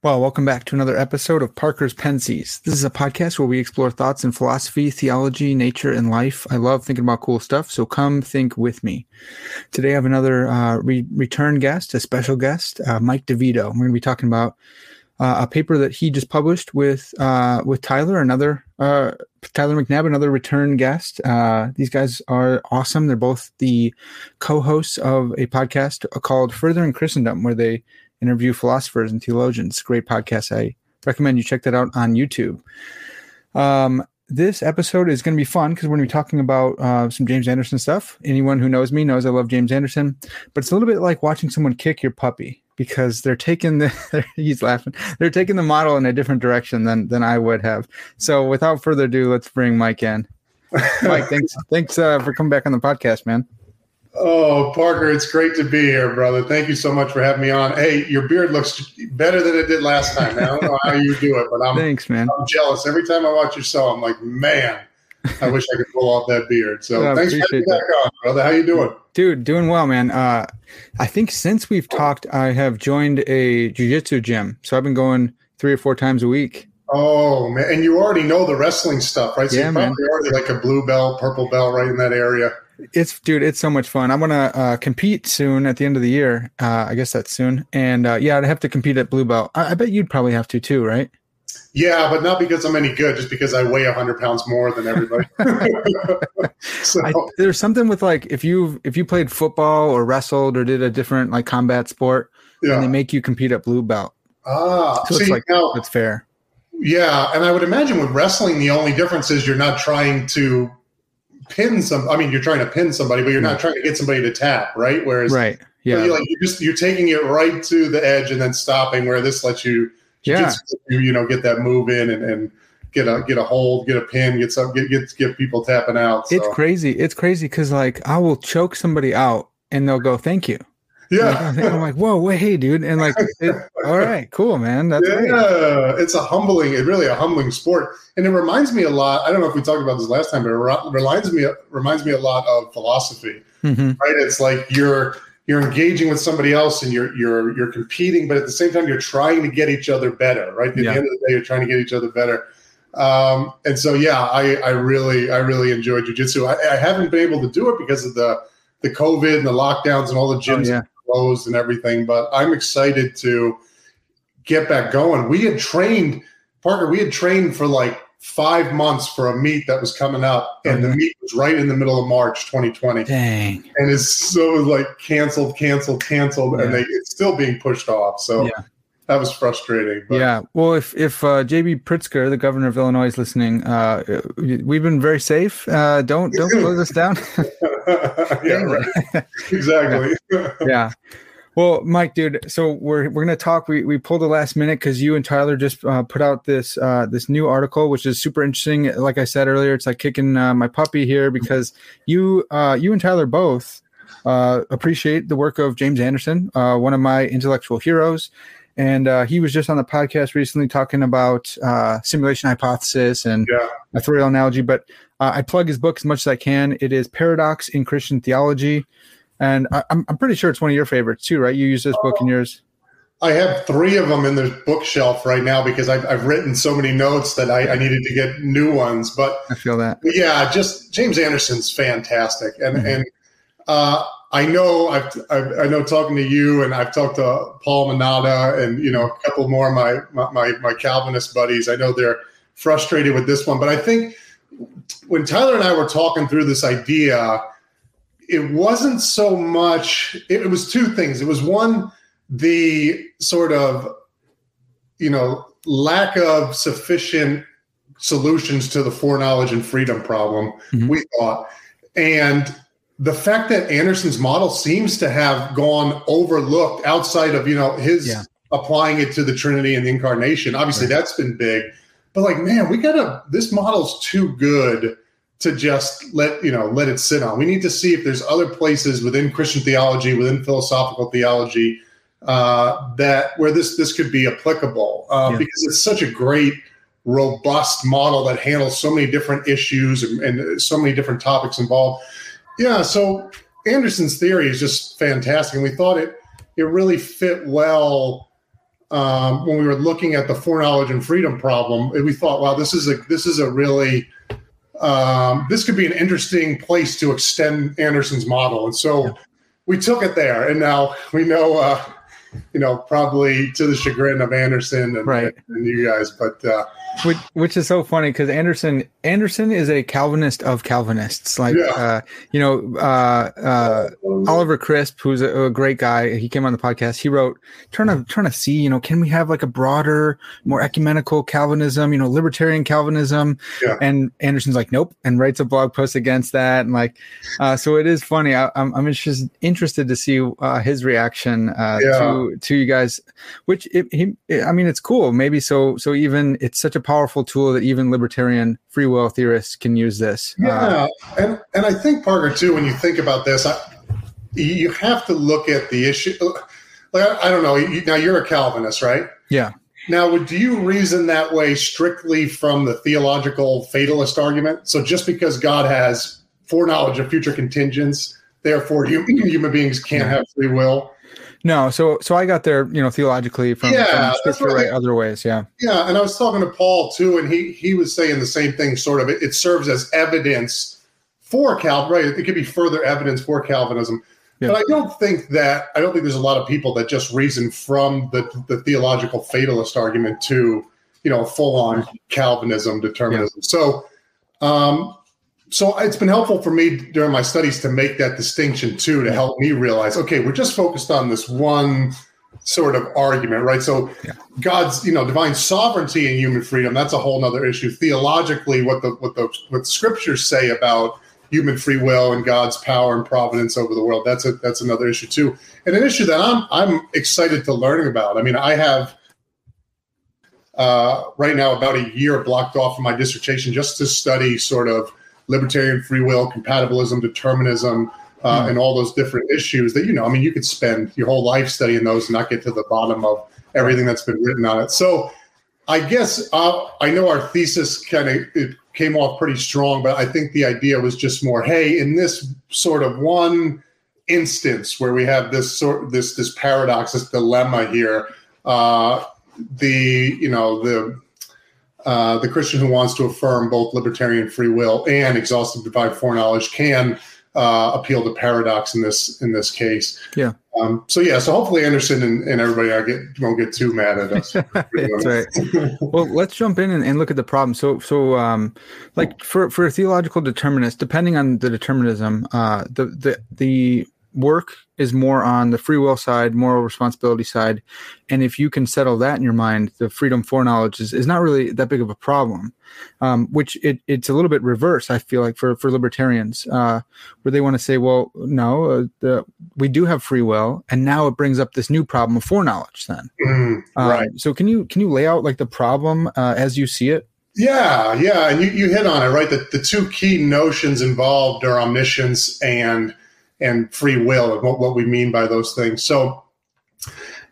Well, welcome back to another episode of Parker's Pensées. This is a podcast where we explore thoughts in philosophy, theology, nature, and life. I love thinking about cool stuff, so come think with me. Today I have another uh, re- return guest, a special guest, uh, Mike DeVito. We're going to be talking about uh, a paper that he just published with uh, with Tyler, another uh, Tyler McNabb, another return guest. Uh, these guys are awesome. They're both the co-hosts of a podcast called Further in Christendom, where they interview philosophers and theologians. Great podcast. I recommend you check that out on YouTube. Um, this episode is going to be fun because we're going to be talking about uh, some James Anderson stuff. Anyone who knows me knows I love James Anderson, but it's a little bit like watching someone kick your puppy because they're taking the he's laughing they're taking the model in a different direction than than I would have. So without further ado, let's bring Mike in. Mike, thanks thanks uh, for coming back on the podcast, man. Oh, Parker, it's great to be here, brother. Thank you so much for having me on. Hey, your beard looks better than it did last time. I don't know how you do it, but I'm thanks, man. I'm jealous. Every time I watch your show, I'm like, man, I wish I could pull off that beard. So yeah, thanks for having me back on, brother. How you doing? Dude, doing well, man. Uh, I think since we've talked, I have joined a jujitsu gym. So I've been going three or four times a week. Oh man, and you already know the wrestling stuff, right? So yeah, you probably man. already like a blue belt, purple belt, right in that area. It's dude, it's so much fun. I'm gonna uh, compete soon at the end of the year. Uh, I guess that's soon, and uh, yeah, I'd have to compete at blue belt. I-, I bet you'd probably have to too, right? Yeah, but not because I'm any good, just because I weigh hundred pounds more than everybody. so I, there's something with like if you if you played football or wrestled or did a different like combat sport, yeah. and they make you compete at blue belt. Ah, so see, it's like now, that's fair. Yeah, and I would imagine with wrestling, the only difference is you're not trying to pin some. I mean, you're trying to pin somebody, but you're not mm. trying to get somebody to tap, right? Whereas, right, yeah, you're, like, you're just you're taking it right to the edge and then stopping. Where this lets you, yeah, you, you know, get that move in and, and get a get a hold, get a pin, get some, get get get people tapping out. So. It's crazy. It's crazy because like I will choke somebody out and they'll go, "Thank you." Yeah, I'm like, whoa, wait, hey, dude, and like, it, all right, cool, man. That's yeah, great. it's a humbling, it really a humbling sport, and it reminds me a lot. I don't know if we talked about this last time, but it reminds me reminds me a lot of philosophy. Mm-hmm. Right? It's like you're you're engaging with somebody else, and you're you're you're competing, but at the same time, you're trying to get each other better. Right? At yeah. the end of the day, you're trying to get each other better. Um, and so, yeah, I, I really I really enjoy jujitsu. I, I haven't been able to do it because of the the COVID and the lockdowns and all the gyms. Oh, yeah closed and everything, but I'm excited to get back going. We had trained, Parker, we had trained for like five months for a meet that was coming up, and the meet was right in the middle of March 2020. Dang. And it's so like canceled, canceled, canceled, yeah. and they, it's still being pushed off. So yeah. That was frustrating. But. Yeah. Well, if if uh, JB Pritzker, the governor of Illinois, is listening, uh, we've been very safe. Uh, don't don't close us down. yeah, right. exactly. yeah. Well, Mike, dude, so we're we're gonna talk. We we pulled the last minute because you and Tyler just uh, put out this uh, this new article, which is super interesting. Like I said earlier, it's like kicking uh, my puppy here because you uh, you and Tyler both uh, appreciate the work of James Anderson, uh, one of my intellectual heroes, and he was just on the podcast recently talking about simulation hypothesis and yeah. a analogy. But I plug his book as much as I can. It is Paradox in Christian Theology and I, am I'm pretty sure it's one of your favorites too, right? You use this book in yours. I have three of them in the bookshelf right now because I've, I've written so many notes that I, I, needed to get new ones. But I feel that. Yeah, just James Anderson's fantastic, and mm-hmm. and uh, I know I've, I've, i know talking to you, and I've talked to Paul Manata, and you know a couple more of my, my my Calvinist buddies. I know they're frustrated with this one, but I think when Tyler and I were talking through this idea it wasn't so much. It, it was two things. It was one the sort of you know lack of sufficient solutions to the foreknowledge and freedom problem. Mm-hmm. We thought, and the fact that Anderson's model seems to have gone overlooked outside of you know his yeah. applying it to the Trinity and the Incarnation. Obviously, right. that's been big, but like man, we gotta. This model's too good to just let you know let it sit on. We need to see if there's other places within Christian theology, within philosophical theology, uh, that where this this could be applicable uh, yeah. because it's such a great robust model that handles so many different issues and, and so many different topics involved yeah, so Anderson's theory is just fantastic, and we thought it it really fit well um, when we were looking at the foreknowledge and freedom problem. And we thought, wow, this is a this is a really um, this could be an interesting place to extend Anderson's model, and so yeah. we took it there. And now we know, uh, you know, probably to the chagrin of Anderson and, right. and you guys, but uh, which, which is so funny because Anderson Anderson is a Calvinist of Calvinists. Like, yeah. uh, you know, uh, uh, Oliver Crisp, who's a, a, great guy, he came on the podcast. He wrote, trying to trying to see, you know, can we have like a broader, more ecumenical Calvinism, you know, libertarian Calvinism? Yeah. And Anderson's like, nope, and writes a blog post against that. And like, uh, so it is funny. I, am I'm, I'm interested interested to see uh, his reaction uh, yeah. to to you guys. Which it, he, it, I mean, it's cool. Maybe so so even it's such a powerful tool that even libertarian free will theorists can use this. Yeah, uh, and and I think Parker too. When you think about this, I, you have to look at the issue. Like I, don't know. You, now you're a Calvinist, right? Yeah. Now, do you reason that way strictly from the theological fatalist argument? So just because God has foreknowledge of future contingents, therefore human beings can't have free will? No, so so I got there, you know, theologically from, yeah, from scripture right, other ways. Yeah. Yeah. And I was talking to Paul too, and he he was saying the same thing, sort of. It, it serves as evidence for Calvin, right? It could be further evidence for Calvinism. Yeah. But I don't think that I don't think there's a lot of people that just reason from the the theological fatalist argument to, you know, full on Calvinism, determinism. Yeah. So um so it's been helpful for me during my studies to make that distinction too to help me realize okay we're just focused on this one sort of argument right? So yeah. god's you know divine sovereignty and human freedom that's a whole other issue. Theologically what the what the what the scriptures say about human free will and god's power and providence over the world that's a that's another issue too. And an issue that i'm i'm excited to learn about. I mean i have uh, right now about a year blocked off from my dissertation just to study sort of libertarian free will, compatibilism, determinism, uh, mm. and all those different issues that you know. I mean, you could spend your whole life studying those and not get to the bottom of everything that's been written on it. So, I guess uh, I know our thesis kind of it came off pretty strong, but I think the idea was just more, hey, in this sort of one instance where we have this sort this this paradox, this dilemma here, uh, the you know the uh, the Christian who wants to affirm both libertarian free will and exhaustive divine foreknowledge can uh, appeal to paradox in this in this case. Yeah. Um, so yeah. So hopefully Anderson and, and everybody I get won't get too mad at us. That's right. well, let's jump in and, and, look at the problem. So so um, like for for a theological determinist, depending on the determinism, uh, the the the work is more on the free will side, moral responsibility side. And if you can settle that in your mind, the freedom foreknowledge is, is not really that big of a problem, um, which it, it's a little bit reverse, I feel like, for, for libertarians, uh, where they want to say, well, no, uh, the, we do have free will. And now it brings up this new problem of foreknowledge then. Mm, right. so can you, can you lay out like the problem uh, as you see it? Yeah, yeah. And you, you hit on it, right? The, the two key notions involved are omniscience and – and free will and what, what we mean by those things. So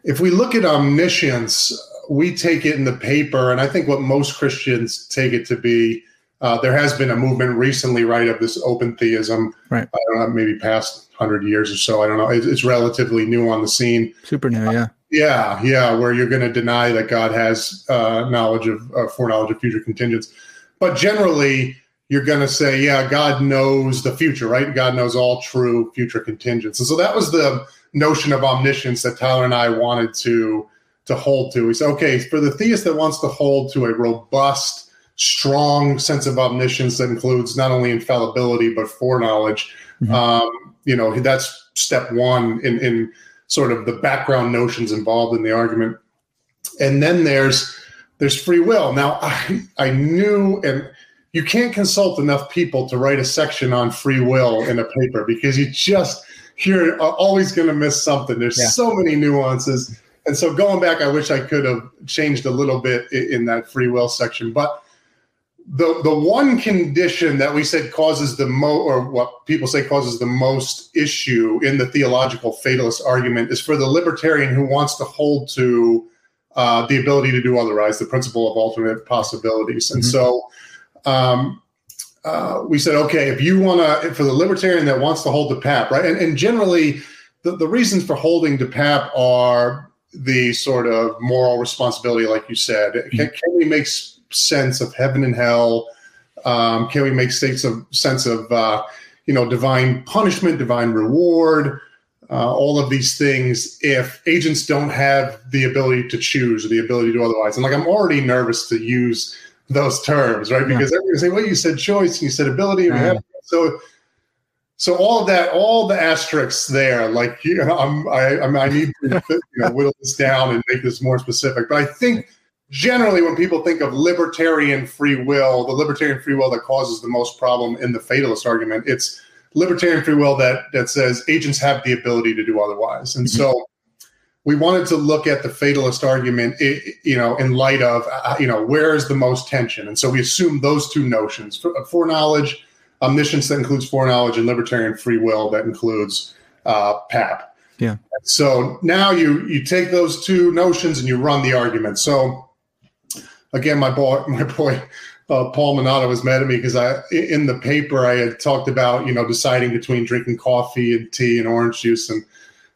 if we look at omniscience, we take it in the paper, and I think what most Christians take it to be. Uh, there has been a movement recently, right, of this open theism. Right. I don't know, maybe past hundred years or so. I don't know. It's, it's relatively new on the scene. Super new, yeah. Uh, yeah, yeah. Where you're going to deny that God has uh, knowledge of uh, foreknowledge of future contingents, but generally, you're going to say, yeah, God knows the future, right? God knows all true future contingents. And so that was the notion of omniscience that Tyler and I wanted to to hold to. We said, okay, for the theist that wants to hold to a robust, strong sense of omniscience that includes not only infallibility but foreknowledge, mm-hmm. um, you know that's step one in in sort of the background notions involved in the argument. And then there's there's free will. Now I I knew and you can't consult enough people to write a section on free will in a paper because you just you're always going to miss something. There's yeah. so many nuances. And so going back, I wish I could have changed a little bit in, in that free will section. But the the one condition that we said causes the mo or what people say causes the most issue in the theological fatalist argument is for the libertarian who wants to hold to uh, the ability to do otherwise, the principle of alternate possibilities. And mm-hmm. so um, uh, we said, okay, if you want to, for the libertarian that wants to hold the PAP, right? And, and generally, the, the reasons for holding the PAP are the sort of moral responsibility, like you said. Mm-hmm. Can, can, we make sense of heaven and hell? Um, can we make states of sense of uh, you know divine punishment, divine reward? Uh, all of these things if agents don't have the ability to choose or the ability to do otherwise. And like I'm already nervous to use those terms, right? Because yeah. everyone's say, well, you said choice and you said ability. And have, so, so all of that, all the asterisks there, like, you know, I'm, I, I, mean, I need to you know, whittle this down and make this more specific. But I think generally when people think of libertarian free will, the libertarian free will that causes the most problem in the fatalist argument, it's libertarian free will that, that says agents have the ability to do otherwise. And mm-hmm. so, we wanted to look at the fatalist argument, you know, in light of, uh, you know, where is the most tension? And so we assume those two notions: foreknowledge, omniscience that includes foreknowledge, and libertarian free will that includes uh, PAP. Yeah. So now you you take those two notions and you run the argument. So again, my boy, my boy. Uh, Paul Manata was mad at me because I, in the paper, I had talked about you know deciding between drinking coffee and tea and orange juice, and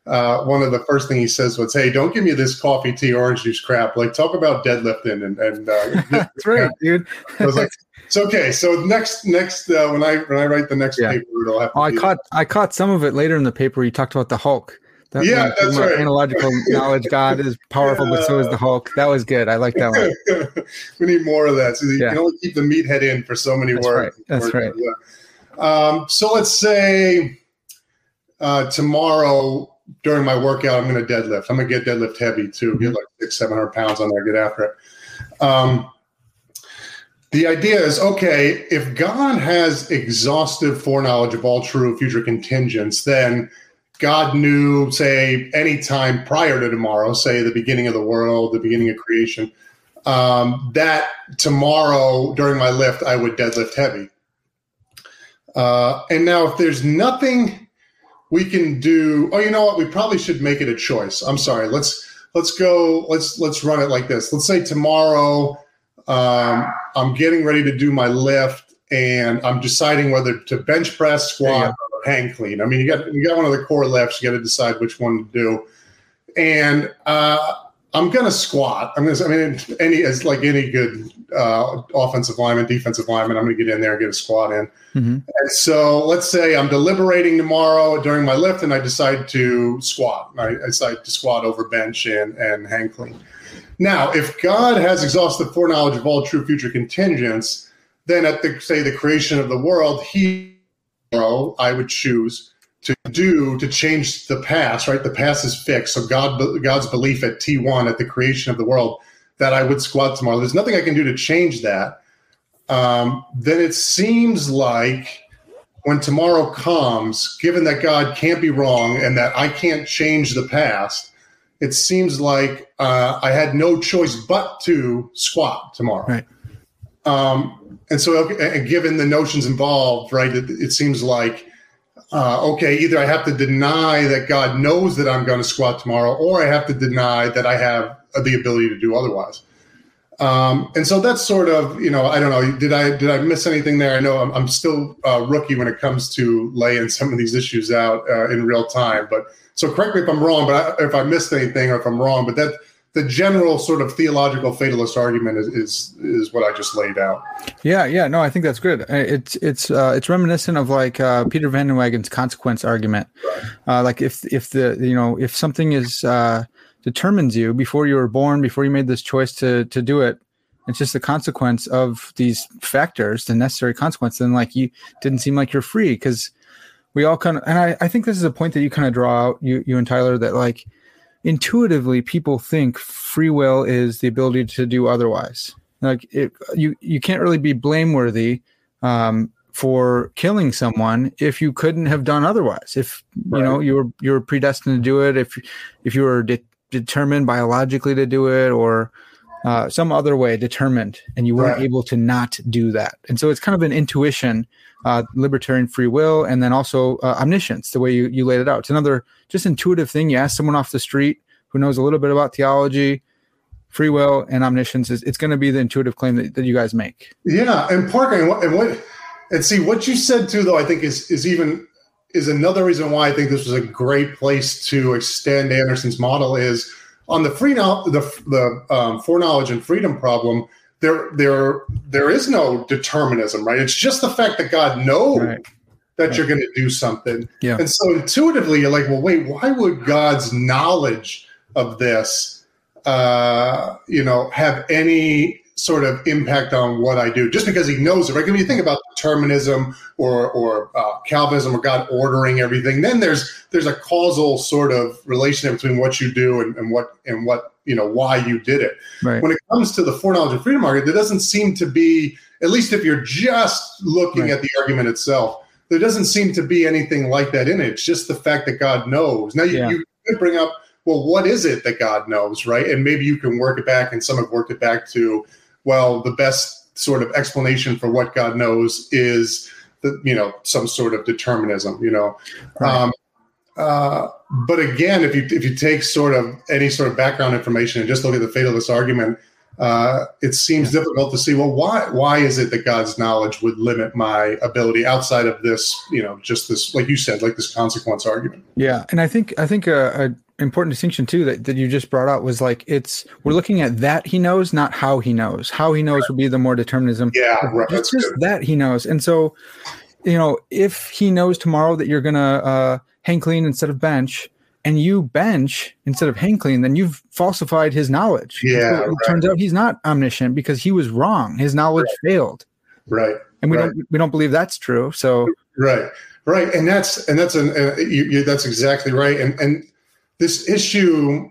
uh, one of the first thing he says was, "Hey, don't give me this coffee, tea, orange juice crap. Like, talk about deadlifting." And, and uh, that's right, dude. I was like, "It's okay." So next, next uh, when I when I write the next yeah. paper, it'll have. oh, I caught I caught some of it later in the paper. You talked about the Hulk. That, yeah, that's right. Analogical knowledge, God is powerful, yeah. but so is the Hulk. That was good. I like that one. we need more of that. So you yeah. can only keep the meathead in for so many that's words. Right. That's right. Yeah. Um, so let's say uh, tomorrow during my workout, I'm going to deadlift. I'm going to get deadlift heavy too, get like six, 700 pounds on there, get after it. Um, the idea is okay, if God has exhaustive foreknowledge of all true future contingents, then God knew, say, any time prior to tomorrow, say the beginning of the world, the beginning of creation, um, that tomorrow during my lift, I would deadlift heavy. Uh, and now, if there's nothing we can do oh you know what? We probably should make it a choice. I'm sorry. Let's let's go let's let's run it like this. Let's say tomorrow um, i'm getting ready to do my lift and i'm deciding whether to bench press squat or hang clean. I mean you got you got one of the core lifts. You got to decide which one to do. And uh, I'm going to squat. I'm going to, I mean, any, as like any good uh, offensive lineman, defensive lineman, I'm going to get in there and get a squat in. Mm-hmm. And so let's say I'm deliberating tomorrow during my lift and I decide to squat. I, I decide to squat over bench and, and hang clean. Now, if God has exhaustive foreknowledge of all true future contingents, then at the, say, the creation of the world, he, I would choose to do to change the past, right? The past is fixed. So God, God's belief at T1 at the creation of the world that I would squat tomorrow. There's nothing I can do to change that. Um, then it seems like when tomorrow comes, given that God can't be wrong and that I can't change the past, it seems like uh, I had no choice but to squat tomorrow. Right. Um, and so, and given the notions involved, right, it, it seems like uh, okay, either I have to deny that God knows that I'm going to squat tomorrow, or I have to deny that I have the ability to do otherwise. Um, and so that's sort of, you know, I don't know. Did I did I miss anything there? I know I'm, I'm still a rookie when it comes to laying some of these issues out uh, in real time. But so correct me if I'm wrong, but I, if I missed anything or if I'm wrong, but that the general sort of theological fatalist argument is, is is what I just laid out. Yeah, yeah, no, I think that's good. Uh, it's it's uh, it's reminiscent of like uh, Peter Van Inwagen's consequence argument. Uh, like if if the you know if something is uh, determines you before you were born, before you made this choice to to do it, it's just the consequence of these factors, the necessary consequence. Then like you didn't seem like you're free because we all kind of, and I, I think this is a point that you kind of draw out, you, you and Tyler, that like intuitively people think free will is the ability to do otherwise. Like it, you, you can't really be blameworthy um, for killing someone if you couldn't have done otherwise. If you right. know you were you were predestined to do it, if if you were de- determined biologically to do it, or uh, some other way determined, and you weren't right. able to not do that. And so it's kind of an intuition, uh, libertarian free will, and then also uh, omniscience. The way you you laid it out, it's another just intuitive thing. You ask someone off the street who knows a little bit about theology free will and omniscience is it's going to be the intuitive claim that, that you guys make yeah and parker and what, and what and see what you said too, though. I think is is even is another reason why I think this was a great place to extend Anderson's model. Is on the free now the the um, foreknowledge and freedom problem. There there there is no determinism, right? It's just the fact that God knows. Right that right. you're going to do something. Yeah. And so intuitively, you're like, well, wait, why would God's knowledge of this, uh, you know, have any sort of impact on what I do just because he knows it, right? When you think about determinism or or uh, Calvinism or God ordering everything, then there's there's a causal sort of relationship between what you do and, and what and what you know why you did it. Right. When it comes to the foreknowledge and freedom argument, there doesn't seem to be, at least if you're just looking right. at the argument itself, there doesn't seem to be anything like that in it. It's just the fact that God knows. Now you, yeah. you could bring up well, what is it that God knows, right? And maybe you can work it back, and some have worked it back to well, the best sort of explanation for what God knows is the, you know, some sort of determinism, you know. Right. Um, uh, but again, if you if you take sort of any sort of background information and just look at the fatalist argument, uh, it seems yeah. difficult to see. Well, why why is it that God's knowledge would limit my ability outside of this? You know, just this, like you said, like this consequence argument. Yeah, and I think I think a, a important distinction too that, that you just brought out was like it's we're looking at that he knows not how he knows how he knows right. would be the more determinism yeah right. it's just good. that he knows and so you know if he knows tomorrow that you're gonna uh, hang clean instead of bench and you bench instead of hang clean then you've falsified his knowledge. Yeah so it right. turns out he's not omniscient because he was wrong. His knowledge failed. Right and we don't we don't believe that's true so. Right right and that's and that's an uh, you, you, that's exactly right and and this issue,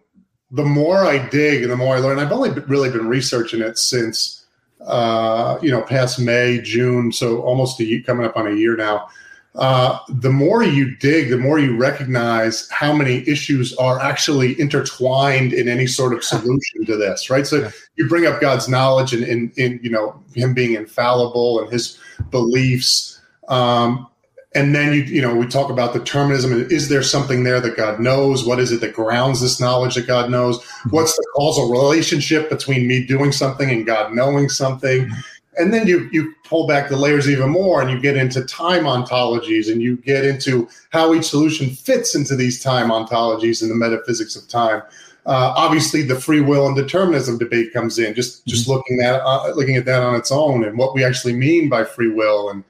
the more I dig and the more I learn, I've only really been researching it since, uh, you know, past May, June, so almost a year, coming up on a year now. Uh, the more you dig, the more you recognize how many issues are actually intertwined in any sort of solution to this, right? So you bring up God's knowledge and, in you know, him being infallible and his beliefs. Um, and then you you know we talk about determinism and is there something there that god knows what is it that grounds this knowledge that god knows mm-hmm. what's the causal relationship between me doing something and god knowing something. And then you you pull back the layers even more and you get into time ontologies and you get into how each solution fits into these time ontologies and the metaphysics of time uh, obviously the free will and determinism debate comes in just just mm-hmm. looking at uh, looking at that on its own and what we actually mean by free will and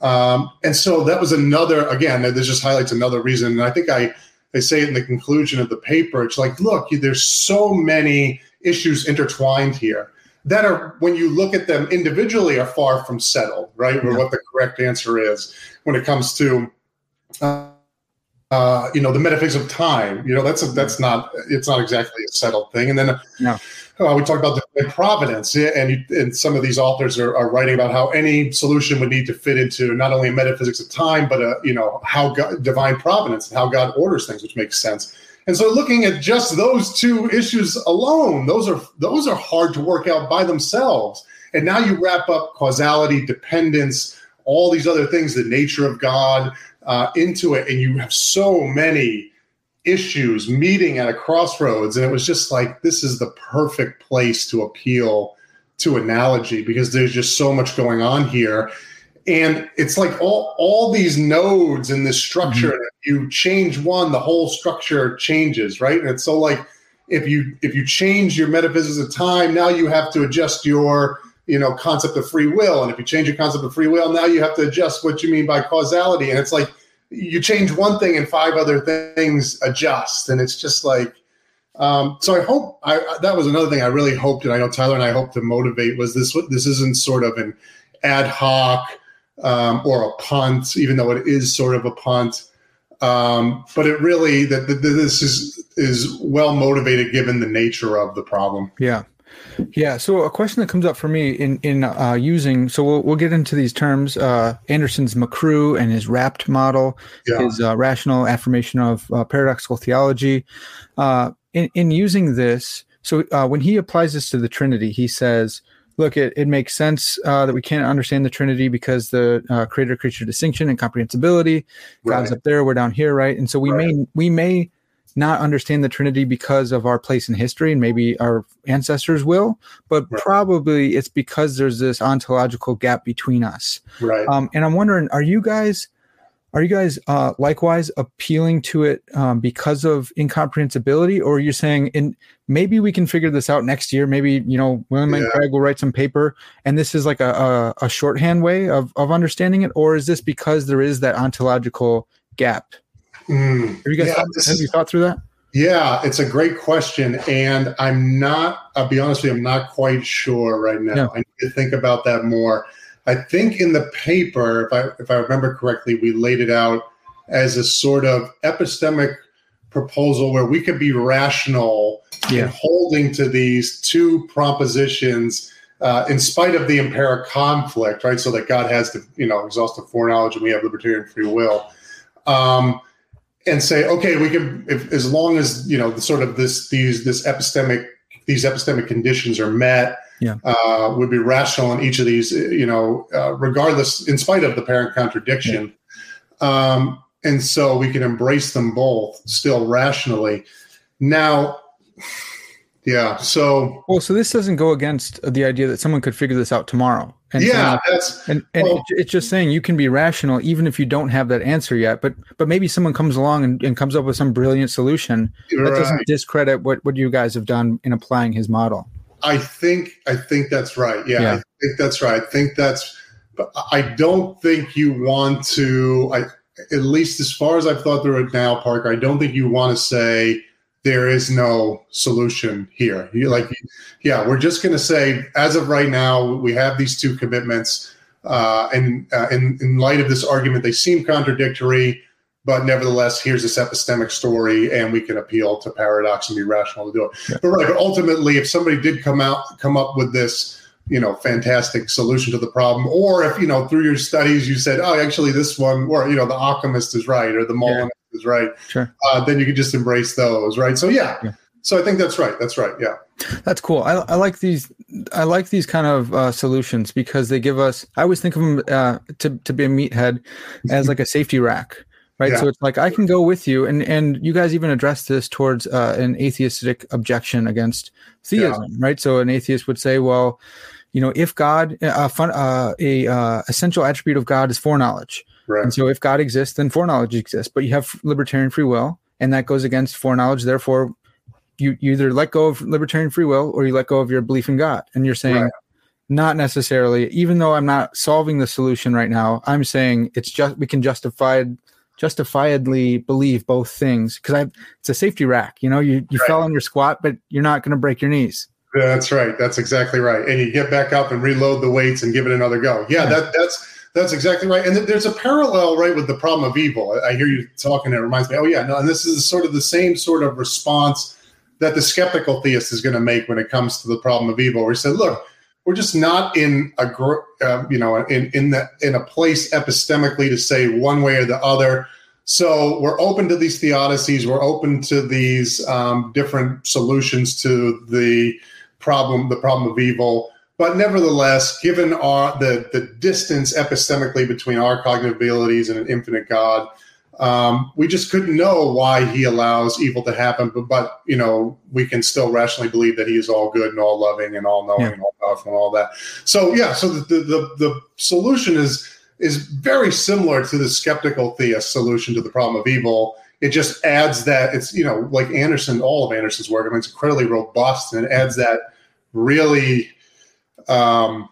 um, and so that was another, again, this just highlights another reason. And I think I, I say it in the conclusion of the paper. It's like, look, there's so many issues intertwined here that are, when you look at them individually, are far from settled, right? Or what the correct answer is when it comes to, uh, uh, you know, the metaphysics of time. You know, that's a, that's not it's not exactly a settled thing. And then no. Uh, we talked about the providence, and, and some of these authors are, are, writing about how any solution would need to fit into not only metaphysics of time, but uh, you know how God, divine providence and how God orders things, which makes sense. And so, looking at just those two issues alone, those are those are hard to work out by themselves. And now you wrap up causality, dependence, all these other things, the nature of God uh, into it, and you have so many issues meeting at a crossroads and it was just like this is the perfect place to appeal to analogy because there's just so much going on here and it's like all all these nodes in this structure mm-hmm. if you change one the whole structure changes right? And it's so like if you if you change your metaphysics of time now you have to adjust your you know concept of free will. And if you change your concept of free will now you have to adjust what you mean by causality. And it's like you change one thing and five other things adjust. And it's just like um, so i hope I, that was another thing i really hoped and i know tyler and i hope to motivate was this this isn't sort of an ad hoc um, or a punt, even though it is sort of a punt. Um, but it really that this is is well motivated given the nature of the problem. Yeah. Yeah. So a question that comes up for me in in uh, using so we'll we'll get into these terms. Uh, Anderson's MACRUE and his RAPT model, yeah. his uh, rational affirmation of uh, paradoxical theology. Uh, in in using this, so uh, when he applies this to the Trinity, he says, "Look, it it makes sense that we can't understand the Trinity because the creator creature distinction and comprehensibility. Right. God's up there, we're down here, right? And so we right. may we may." not understand the Trinity because of our place in history, and maybe our ancestors will, but right. probably it's because there's this ontological gap between us. Right. Um, and I'm wondering, are you guys, are you guys uh, likewise appealing to it um, because of incomprehensibility, or are you saying, in maybe we can figure this out next year? Maybe you know, William yeah. and Craig will write some paper, and this is like a, a, a shorthand way of of understanding it, or is this because there is that ontological gap? Mm, have you guys yeah, thought, have you thought through that? Yeah, it's a great question, and I'm not. I'll be honest with you, I'm not quite sure right now. Yeah. I need to think about that more. I think in the paper, if I if I remember correctly, we laid it out as a sort of epistemic proposal where we could be rational yeah. in holding to these two propositions uh, in spite of the empiric conflict, right? So that God has the you know exhaustive foreknowledge and we have libertarian free will. Um, and say, okay, we can, if, as long as you know, the sort of this these this epistemic these epistemic conditions are met, yeah. uh, would be rational in each of these, you know, uh, regardless, in spite of the parent contradiction. Yeah. Um, and so we can embrace them both still rationally. Now, yeah. So well, so this doesn't go against the idea that someone could figure this out tomorrow. And yeah, that's and, and well, it's just saying you can be rational even if you don't have that answer yet. But but maybe someone comes along and, and comes up with some brilliant solution that right. doesn't discredit what what you guys have done in applying his model. I think I think that's right. Yeah, yeah. I think that's right. I think that's. But I don't think you want to. I at least as far as I've thought through it now, Parker. I don't think you want to say there is no solution here. You, like, yeah, we're just going to say, as of right now, we have these two commitments, uh, and uh, in, in light of this argument, they seem contradictory. But nevertheless, here's this epistemic story, and we can appeal to paradox and be rational to do it. Yeah. But right, but ultimately, if somebody did come out, come up with this you know fantastic solution to the problem or if you know through your studies you said oh actually this one or you know the Ockhamist is right or the Molinist yeah. is right sure. uh, then you can just embrace those right so yeah. yeah. so i think that's right that's right yeah that's cool I, I like these i like these kind of uh, solutions because they give us i always think of them uh, to, to be a meathead as like a safety rack right? Yeah. So it's like I can go with you, and and you guys even address this towards uh, an atheistic objection against theism, yeah. right? So an atheist would say, well, you know, if God, uh, fun, uh, a uh, essential attribute of God is foreknowledge, right. and so if God exists, then foreknowledge exists. But you have libertarian free will, and that goes against foreknowledge. Therefore, you, you either let go of libertarian free will or you let go of your belief in God. And you're saying, right. not necessarily. Even though I'm not solving the solution right now, I'm saying it's just we can justify justifiably believe both things because I it's a safety rack. You know, you you right. fell on your squat, but you're not going to break your knees. That's right. That's exactly right. And you get back up and reload the weights and give it another go. Yeah, that that's that's exactly right. And there's a parallel, right, with the problem of evil. I hear you talking. It reminds me. Oh yeah, no. And this is sort of the same sort of response that the skeptical theist is going to make when it comes to the problem of evil. Where he said, "Look, we're just not in a uh, you know in in the in a place epistemically to say one way or the other." So we're open to these theodicies. We're open to these um, different solutions to the problem, the problem of evil. But nevertheless, given our the the distance epistemically between our cognitive abilities and an infinite God, um, we just couldn't know why He allows evil to happen. But but you know we can still rationally believe that He is all good and all loving and all knowing yeah. and all powerful and all that. So yeah, so the the, the, the solution is is very similar to the skeptical theist solution to the problem of evil it just adds that it's you know like Anderson, all of Anderson's work. I mean, it's incredibly robust and it adds that really, um,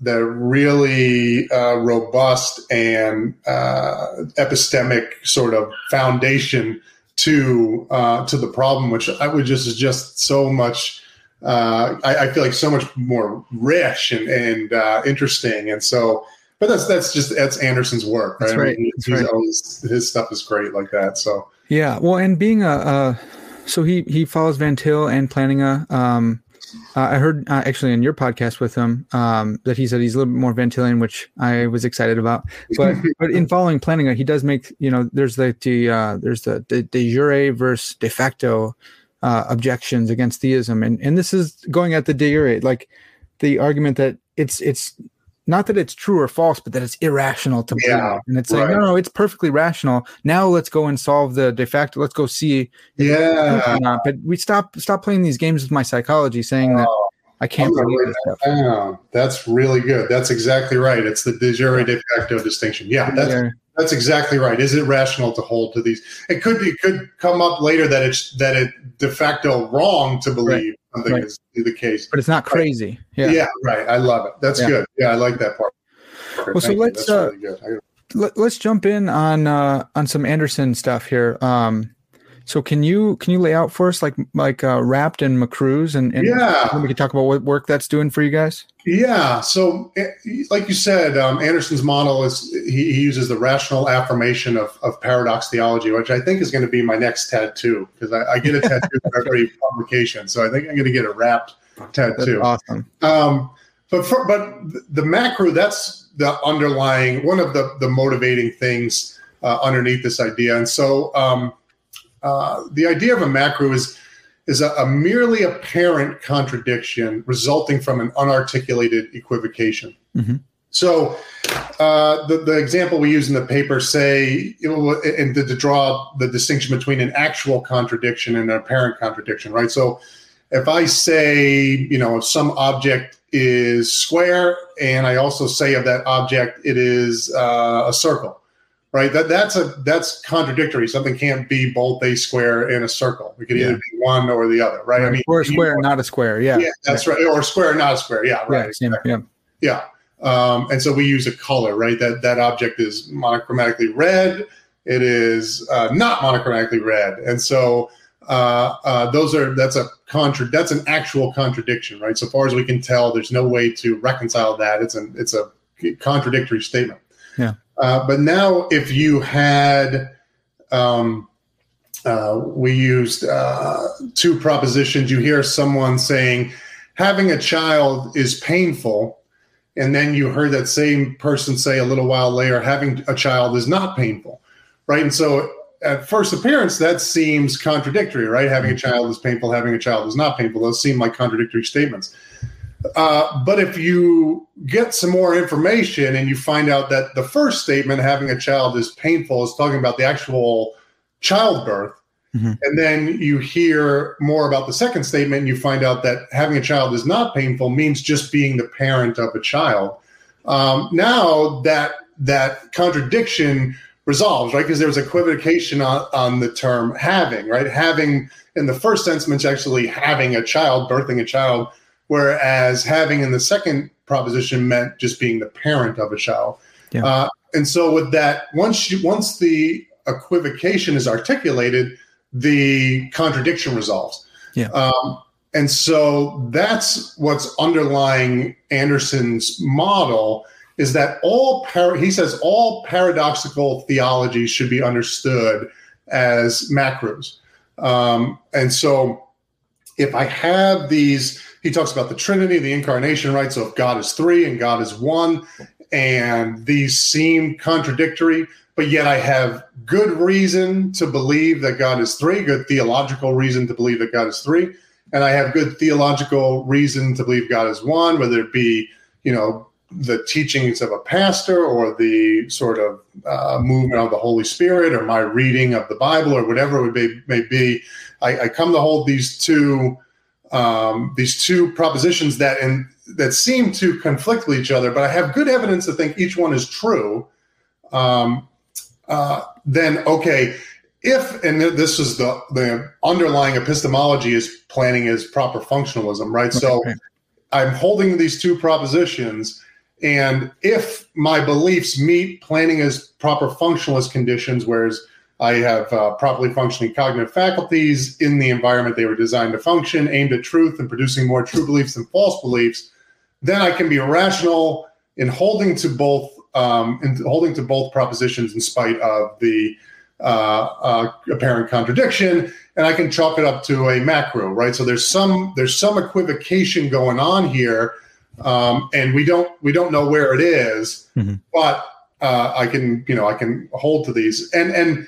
the really uh, robust and uh, epistemic sort of foundation to uh, to the problem, which I would just is just so much. Uh, I, I, feel like so much more rich and, and uh, interesting, and so but that's that's just that's Anderson's work, right? That's right. I mean, that's right. Always, his stuff is great like that. So yeah, well, and being a, a so he he follows Van Til and Plantinga. Um, uh, I heard uh, actually in your podcast with him um, that he said he's a little bit more Van Tilian, which I was excited about. But but in following Plantinga, he does make you know there's the, the uh, there's the, the de jure versus de facto uh, objections against theism, and and this is going at the de jure, like the argument that it's it's not that it's true or false, but that it's irrational to believe. Yeah, and it's right. like, no, no, it's perfectly rational. Now let's go and solve the de facto. Let's go see. Yeah. But we stop stop playing these games with my psychology, saying that oh, I can't believe this stuff. Down. That's really good. That's exactly right. It's the de jure de facto distinction. Yeah, that's yeah. That's exactly right. Is it rational to hold to these? It could it could come up later that it's that it de facto wrong to believe. Right something right. is the case. But it's not crazy. Yeah. Yeah. Right. I love it. That's yeah. good. Yeah. I like that part. Well, Thank so let's, uh, really let, us jump in on, uh, on some Anderson stuff here. Um, so can you can you lay out for us like like uh, Rapt and MACRUEs and, and yeah, we can talk about what work that's doing for you guys. Yeah, so eh, like you said, um, Anderson's model is he, he, uses the rational affirmation of, of paradox theology, which I think is going to be my next tattoo because I, I, get a tattoo for every publication, so I think I'm going to get a RAPT tattoo. That's awesome. Um, but for, but the MACRUE that's the underlying one of the the motivating things uh, underneath this idea, and so. Um, uh, the idea of a MACRUE is is a, a, merely apparent contradiction resulting from an unarticulated equivocation. Mm-hmm. So, uh, the, the example we use in the paper say, and to, to draw the distinction between an actual contradiction and an apparent contradiction, right? So, if I say, you know, if some object is square, and I also say of that object it is uh, a circle, right? That that's a that's contradictory. Something can't be both a square and a circle. It could yeah. either be one or the other, right? I mean, or a square, not a square. Yeah, yeah, that's right. right. Or a square, not a square. Yeah, right. Yeah, exactly. yeah. yeah. Um, and so we use a color, right? That that object is monochromatically red. It is uh, not monochromatically red, and so uh, uh, those are that's a contra that's an actual contradiction, right? So far as we can tell, there's no way to reconcile that. It's an it's a contradictory statement. Yeah. Uh, but now, if you had, um, uh, we used uh, two propositions. You hear someone saying, having a child is painful. And then you heard that same person say a little while later, having a child is not painful. Right. And so at first appearance, that seems contradictory, right? Having a child is painful, having a child is not painful. Those seem like contradictory statements. Uh, but if you get some more information and you find out that the first statement, having a child is painful, is talking about the actual childbirth, mm-hmm. and then you hear more about the second statement and you find out that having a child is not painful means just being the parent of a child. Um, now that that contradiction resolves, right? Because there's equivocation on, on the term having, right? Having in the first sense means actually having a child, birthing a child whereas having in the second proposition meant just being the parent of a child. Yeah. Uh, and so with that, once you, once the equivocation is articulated, the contradiction resolves. Yeah. Um, and so that's what's underlying Anderson's model is that all par- he says all paradoxical theology should be understood as MACRUEs. Um, and so if I have these he talks about the Trinity, the incarnation, right? So if God is three and God is one, and these seem contradictory, but yet I have good reason to believe that God is three, good theological reason to believe that God is three, and I have good theological reason to believe God is one, whether it be, you know, the teachings of a pastor or the sort of uh, movement of the Holy Spirit or my reading of the Bible or whatever it may, may be. I, I come to hold these two um, these two propositions that and that seem to conflict with each other, but I have good evidence to think each one is true. Um, uh, then okay, if and this is the the underlying epistemology is Plantinga's proper functionalism, right? So I'm holding these two propositions, and if my beliefs meet Plantinga's proper functionalist conditions, whereas I have uh, properly functioning cognitive faculties in the environment they were designed to function, aimed at truth and producing more true beliefs than false beliefs. Then I can be rational in holding to both um, and holding to both propositions in spite of the uh, uh, apparent contradiction, and I can chalk it up to a MACRUE, right? So there's some there's some equivocation going on here, um, and we don't we don't know where it is, mm-hmm. but uh, I can you know I can hold to these, and and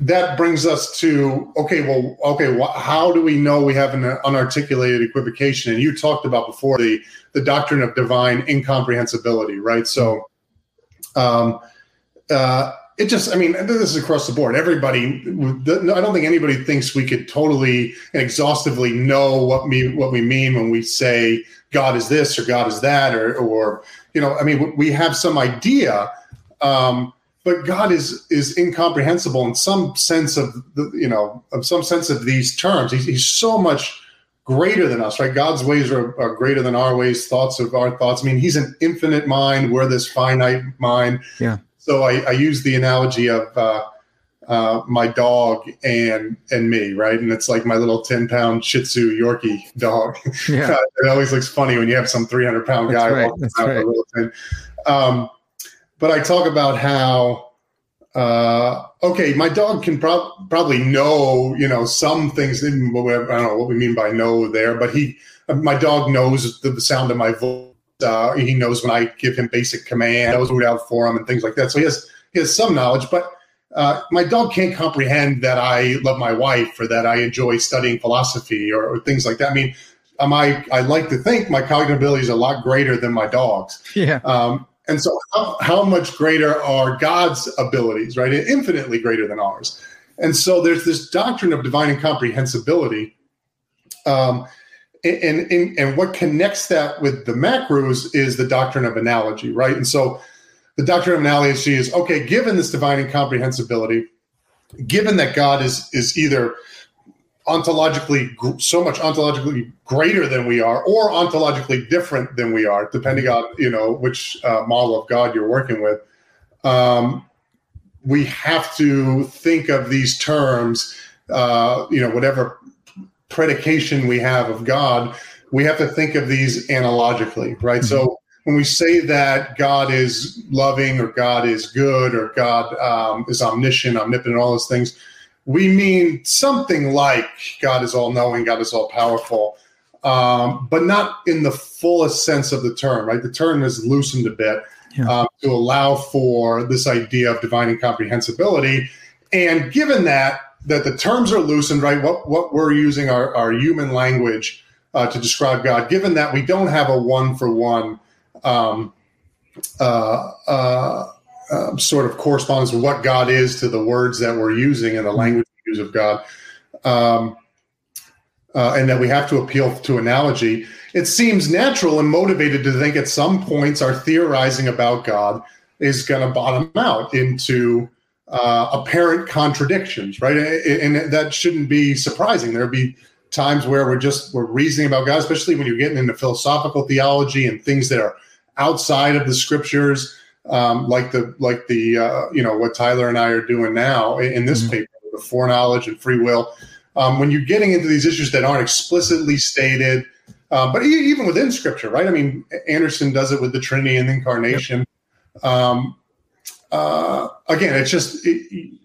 that brings us to okay, well, okay, how do we know we have an unarticulated equivocation? And you talked about before the the doctrine of divine incomprehensibility, right? So, um, uh, it just, I mean, this is across the board. Everybody, I don't think anybody thinks we could totally and exhaustively know what me what we mean when we say God is this or God is that, or or you know, I mean, we have some idea. Um, but God is is incomprehensible in some sense of the you know of some sense of these terms. He's, he's so much greater than us, right? God's ways are, are, greater than our ways. Thoughts of our thoughts. I mean, He's an infinite mind. We're this finite mind. Yeah. So I, I use the analogy of uh, uh, my dog and and me, right? And it's like my little ten pound Shih Tzu Yorkie dog. Yeah. it always looks funny when you have some three hundred pound guy That's walking right. around That's right. Um, but I talk about how uh, okay, my dog can pro- probably know, you know, some things. I don't know what we mean by know there, but he, my dog knows the, sound of my voice. Uh, he knows when I give him basic command, knows root out for him and things like that. So he has he has some knowledge, but uh, my dog can't comprehend that I love my wife or that I enjoy studying philosophy or, or things like that. I mean, um, I I like to think my cognitive ability is a lot greater than my dog's. Yeah. Um, and so, how, how much greater are God's abilities, right? Infinitely greater than ours. And so, there's this doctrine of divine incomprehensibility. Um, and, and, and what connects that with the MACRUEs is the doctrine of analogy, right? And so, the doctrine of analogy is okay, given this divine incomprehensibility, given that God is, is either ontologically so much ontologically greater than we are or ontologically different than we are depending on you know which uh, model of god you're working with um, we have to think of these terms uh, you know whatever predication we have of god we have to think of these analogically right mm-hmm. so when we say that god is loving or god is good or god um, is omniscient omnipotent all those things we mean something like God is all knowing, God is all powerful, um, but not in the fullest sense of the term, right? The term is loosened a bit yeah. um, to allow for this idea of divine incomprehensibility. And given that, that the terms are loosened, right? What, what we're using our, our human language uh, to describe God, given that we don't have a one for one um, uh, uh, um, sort of corresponds with what God is to the words that we're using and the mm-hmm. language we use of God, um, uh, and that we have to appeal to analogy. It seems natural and motivated to think at some points our theorizing about God is going to bottom out into uh, apparent contradictions, right? And, and that shouldn't be surprising. There'll be times where we're just we're reasoning about God, especially when you're getting into philosophical theology and things that are outside of the scriptures um, like the like the uh, you know what Tyler and I are doing now in, this mm-hmm. paper, the foreknowledge and free will. Um, when you're getting into these issues that aren't explicitly stated, um, but even within Scripture, right? I mean, Anderson does it with the Trinity and the Incarnation. Yep. Um, uh, again, it's just it,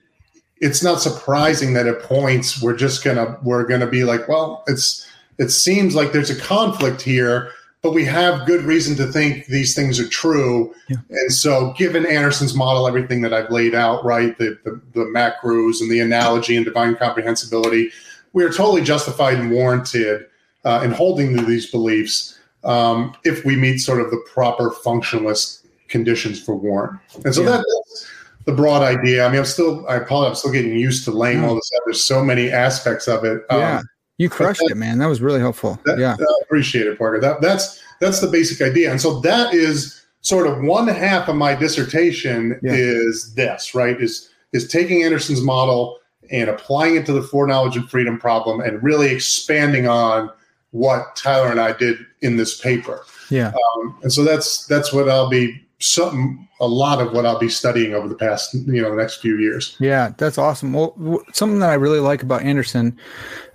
it's not surprising that at points we're just gonna we're gonna be like, well, it's it seems like there's a conflict here but we have good reason to think these things are true. Yeah. And so, given Anderson's model, everything that I've laid out, right, the, the, the MACRUEs and the analogy and divine comprehensibility, we are totally justified and warranted uh, in holding to these beliefs um, if we meet sort of the proper functionalist conditions for warrant. And so yeah. that's the broad idea. I mean, I'm still, I apologize, I'm still getting used to laying yeah. all this out. There's so many aspects of it. Um, yeah. You crushed that, it, man. That was really helpful. That, yeah, I appreciate it, Parker. That that's that's the basic idea, and so that is sort of one half of my dissertation yeah. is this, right? Is is taking Anderson's model and applying it to the foreknowledge and freedom problem, and really expanding on what Tyler and I did in this paper. Yeah, um, and so that's that's what I'll be some a lot of what I'll be studying over the past you know the next few years. Yeah, that's awesome. Well, w- something that I really like about Anderson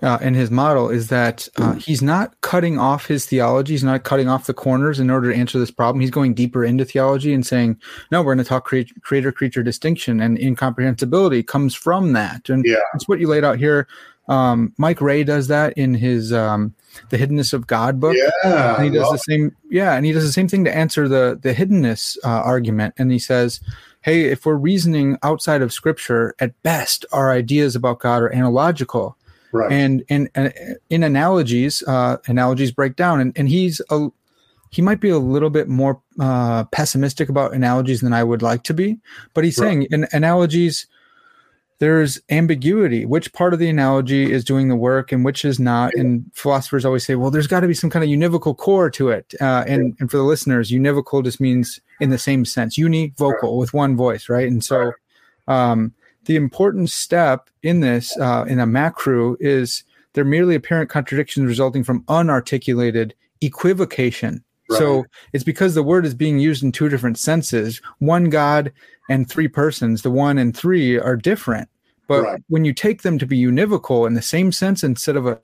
uh, and his model is that uh, he's not cutting off his theology. He's not cutting off the corners in order to answer this problem. He's going deeper into theology and saying, no, we're going to talk cre- creator creature distinction and incomprehensibility comes from that. And Yeah. that's what you laid out here. Um, Mike Rea does that in his um, the Hiddenness of God book. Yeah, And he does well, the same, yeah, and he does the same thing to answer the the hiddenness uh, argument. And he says, "Hey, if we're reasoning outside of Scripture, at best, our ideas about God are analogical, right. and and, and in analogies, uh, analogies break down. And and he's a he might be a little bit more uh, pessimistic about analogies than I would like to be, but he's Right. saying in analogies." There's ambiguity. Which part of the analogy is doing the work and which is not? And philosophers always say, well, there's got to be some kind of univocal core to it. Uh, and, and for the listeners, univocal just means in the same sense, univocal with one voice, right? And so um, the important step in this, uh, in a MACRUE, is they're merely apparent contradictions resulting from unarticulated equivocation. So it's because the word is being used in two different senses. One God and three persons, the one and three are different. But Right. when you take them to be univocal in the same sense instead of a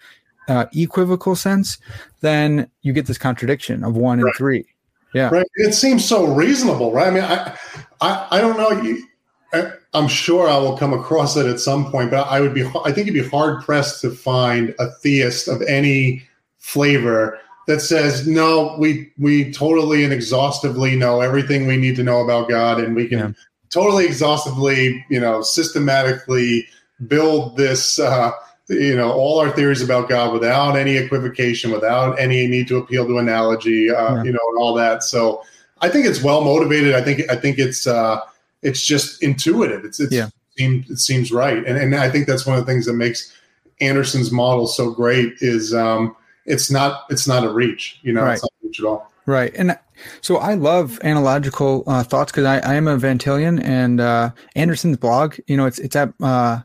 uh, equivocal sense, then you get this contradiction of one and three. Yeah. Right. It seems so reasonable, right? I mean, I, I, I don't know. You, I, I'm sure I will come across it at some point, but I would be, I think you'd be hard pressed to find a theist of any flavor that says, no, we, we totally and exhaustively know everything we need to know about God, and we can Yeah. totally exhaustively, you know, systematically build this, uh, you know, all our theories about God without any equivocation, without any need to appeal to analogy, uh, Yeah. you know, and all that. So I think it's well motivated. I think I think it's uh, it's just intuitive. It's it's Yeah. seems it seems right, and and I think that's one of the things that makes Anderson's model so great is um, it's not it's not a reach. You know, Right. it's not a reach at all. Right. And so I love analogical uh, thoughts because I, I am a Vantillian and uh, Anderson's blog, you know, it's it's at uh,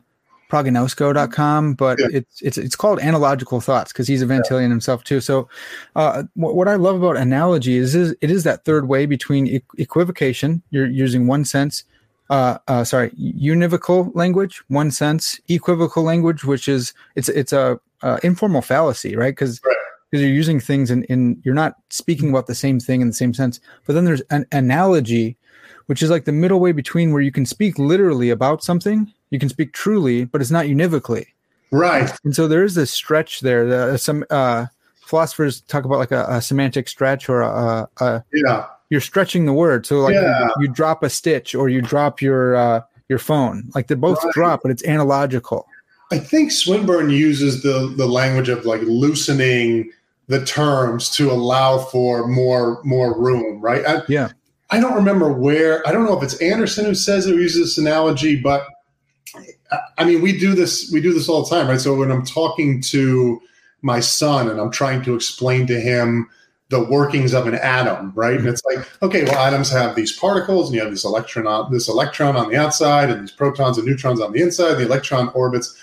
proginosko.com, but Yeah. it's it's it's called analogical thoughts because he's a Vantillian himself too. So uh, what, what I love about analogy is, is it is that third way between equ- equivocation, you're using one sense, uh, uh, sorry, univocal language, one sense, equivocal language, which is it's it's a uh, informal fallacy, right? Because Right. because you're using things in, in you're not speaking about the same thing in the same sense. But then there's an analogy, which is like the middle way between where you can speak literally about something, you can speak truly, but it's not univocally. Right. And so there is this stretch there. The, some uh, philosophers talk about like a, a semantic stretch or a, a, a Yeah. you're stretching the word. So like Yeah. you, you drop a stitch or you drop your uh, your phone. Like they both Right. drop, but it's analogical. I think Swinburne uses the the language of like loosening the terms to allow for more more room, right? I, Yeah. I don't remember where. I don't know if it's Anderson who says it or uses this analogy, but I- I mean, we do this. We do this all the time, right? So when I'm talking to my son and I'm trying to explain to him the workings of an atom, right? And mm-hmm. it's like, okay, well, atoms have these particles, and you have this electron on this electron on the outside, and these protons and neutrons on the inside. The electron orbits,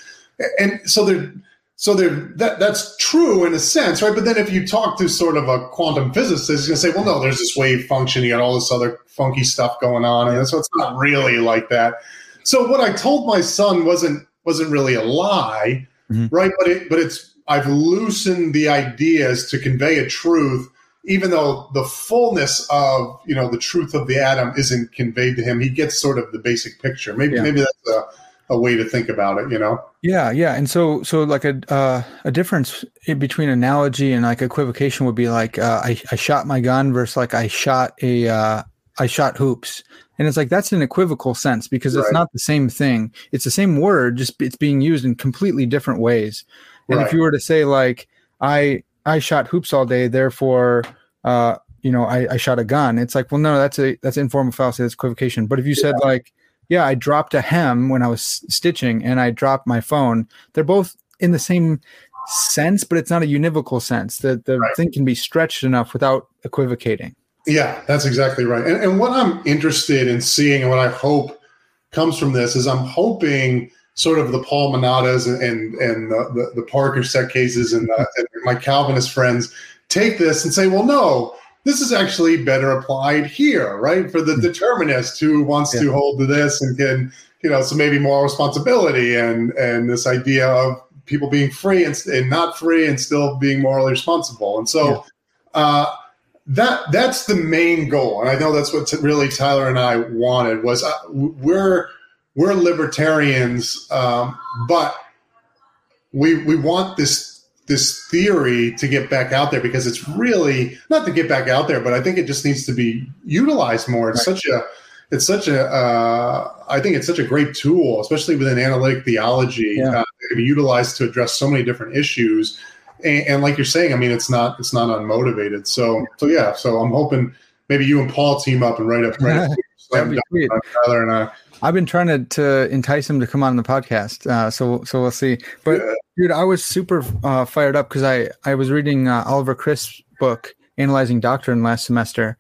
and so they're so they're that that's true in a sense, right? But then if you talk to sort of a quantum physicist, he's going to say, well, no, there's this wave function, you got all this other funky stuff going on, and so it's not really like that. So what I told my son wasn't wasn't really a lie, Mhm. right? But it but it's I've loosened the ideas to convey a truth, even though the fullness of you know the truth of the atom isn't conveyed to him. He gets sort of the basic picture. Maybe Yeah. maybe that's a, a way to think about it. You know. Yeah, yeah, and so so like a uh, a difference between analogy and like equivocation would be like uh, I I shot my gun versus like I shot a uh, I shot hoops, and it's like that's an equivocal sense because it's Right. not the same thing. It's the same word, just it's being used in completely different ways. And if you were to say like I I shot hoops all day, therefore uh, you know I, I shot a gun, it's like well no that's a that's informal fallacy, that's equivocation. But if you said like yeah, I dropped a hem when I was stitching and I dropped my phone. They're both in the same sense, but it's not a univocal sense. The the Right. thing can be stretched enough without equivocating. Yeah, that's exactly right. And, and what I'm interested in seeing and what I hope comes from this is I'm hoping sort of the Paul Manatas and and, and the, the, the Parker Settecases and, the, and my Calvinist friends take this and say, well, no, this is actually better applied here, right? For the mm-hmm. determinist who wants yeah. to hold to this and can, you know, so maybe more responsibility and and this idea of people being free and, and not free and still being morally responsible. And so yeah. uh, that that's the main goal. And I know that's what really Tyler and I wanted was uh, we're we're libertarians, um, but we we want this this theory to get back out there because it's really not to get back out there, but I think it just needs to be utilized more. It's right. such a it's such a uh, I think it's such a great tool, especially within analytic theology, yeah. uh, it can be utilized to address so many different issues. And, and, like you're saying, I mean, it's not it's not unmotivated. So so yeah, so I'm hoping maybe you and Paul team up and write up. Write up Tyler and I. I've been trying to, to entice him to come on the podcast, uh, so so we'll see. But dude, I was super uh, fired up because I I was reading uh, Oliver Crisp's book, analyzing doctrine last semester,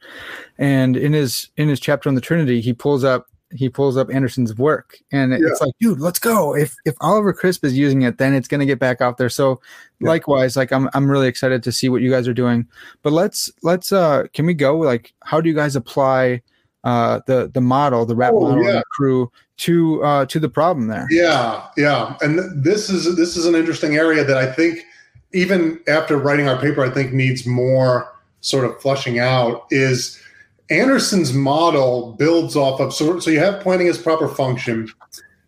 and in his in his chapter on the Trinity, he pulls up he pulls up Anderson's work, and yeah. it's like, dude, let's go. If if Oliver Crisp is using it, then it's going to get back out there. So yeah. likewise, like I'm I'm really excited to see what you guys are doing. But let's let's uh, can we go like how do you guys apply? Uh, the the model, the rap oh, model, yeah. the crew to uh, to the problem there. Yeah, yeah, and th- this is this is an interesting area that I think even after writing our paper, I think needs more sort of flushing out. Is Anderson's model builds off of so so you have Plantinga's proper function,